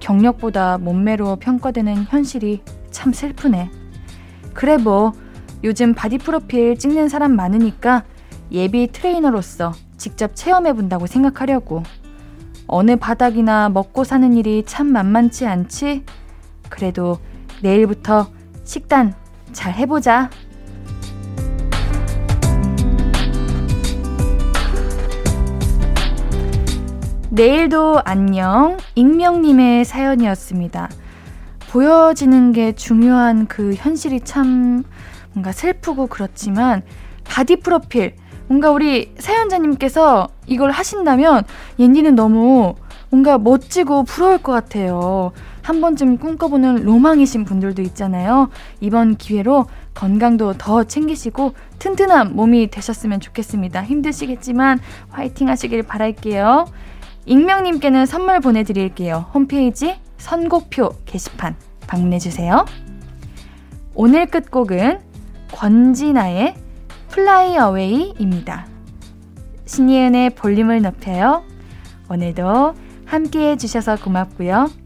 경력보다 몸매로 평가되는 현실이 참 슬프네. 그래 뭐 요즘 body profile 찍는 사람 많으니까 예비 트레이너로서 직접 체험해 본다고 생각하려고. 어느 바닥이나 먹고 사는 일이 참 만만치 않지? 그래도 내일부터 식단 잘 해보자. 내일도 안녕. 익명님의 사연이었습니다. 보여지는 게 중요한 그 현실이 참 뭔가 슬프고 그렇지만 body profile 뭔가 우리 사연자님께서 이걸 하신다면 옌디는 너무 뭔가 멋지고 부러울 것 같아요. 한 번쯤 꿈꿔보는 로망이신 분들도 있잖아요. 이번 기회로 건강도 더 챙기시고 튼튼한 몸이 되셨으면 좋겠습니다. 힘드시겠지만 화이팅 하시길 바랄게요. 익명님께는 선물 보내드릴게요. 홈페이지 선곡표 게시판 방문해주세요. 오늘 끝곡은 권진아의 Fly Away입니다. 신예은의 볼륨을 높여요. 오늘도 함께 해주셔서 고맙고요.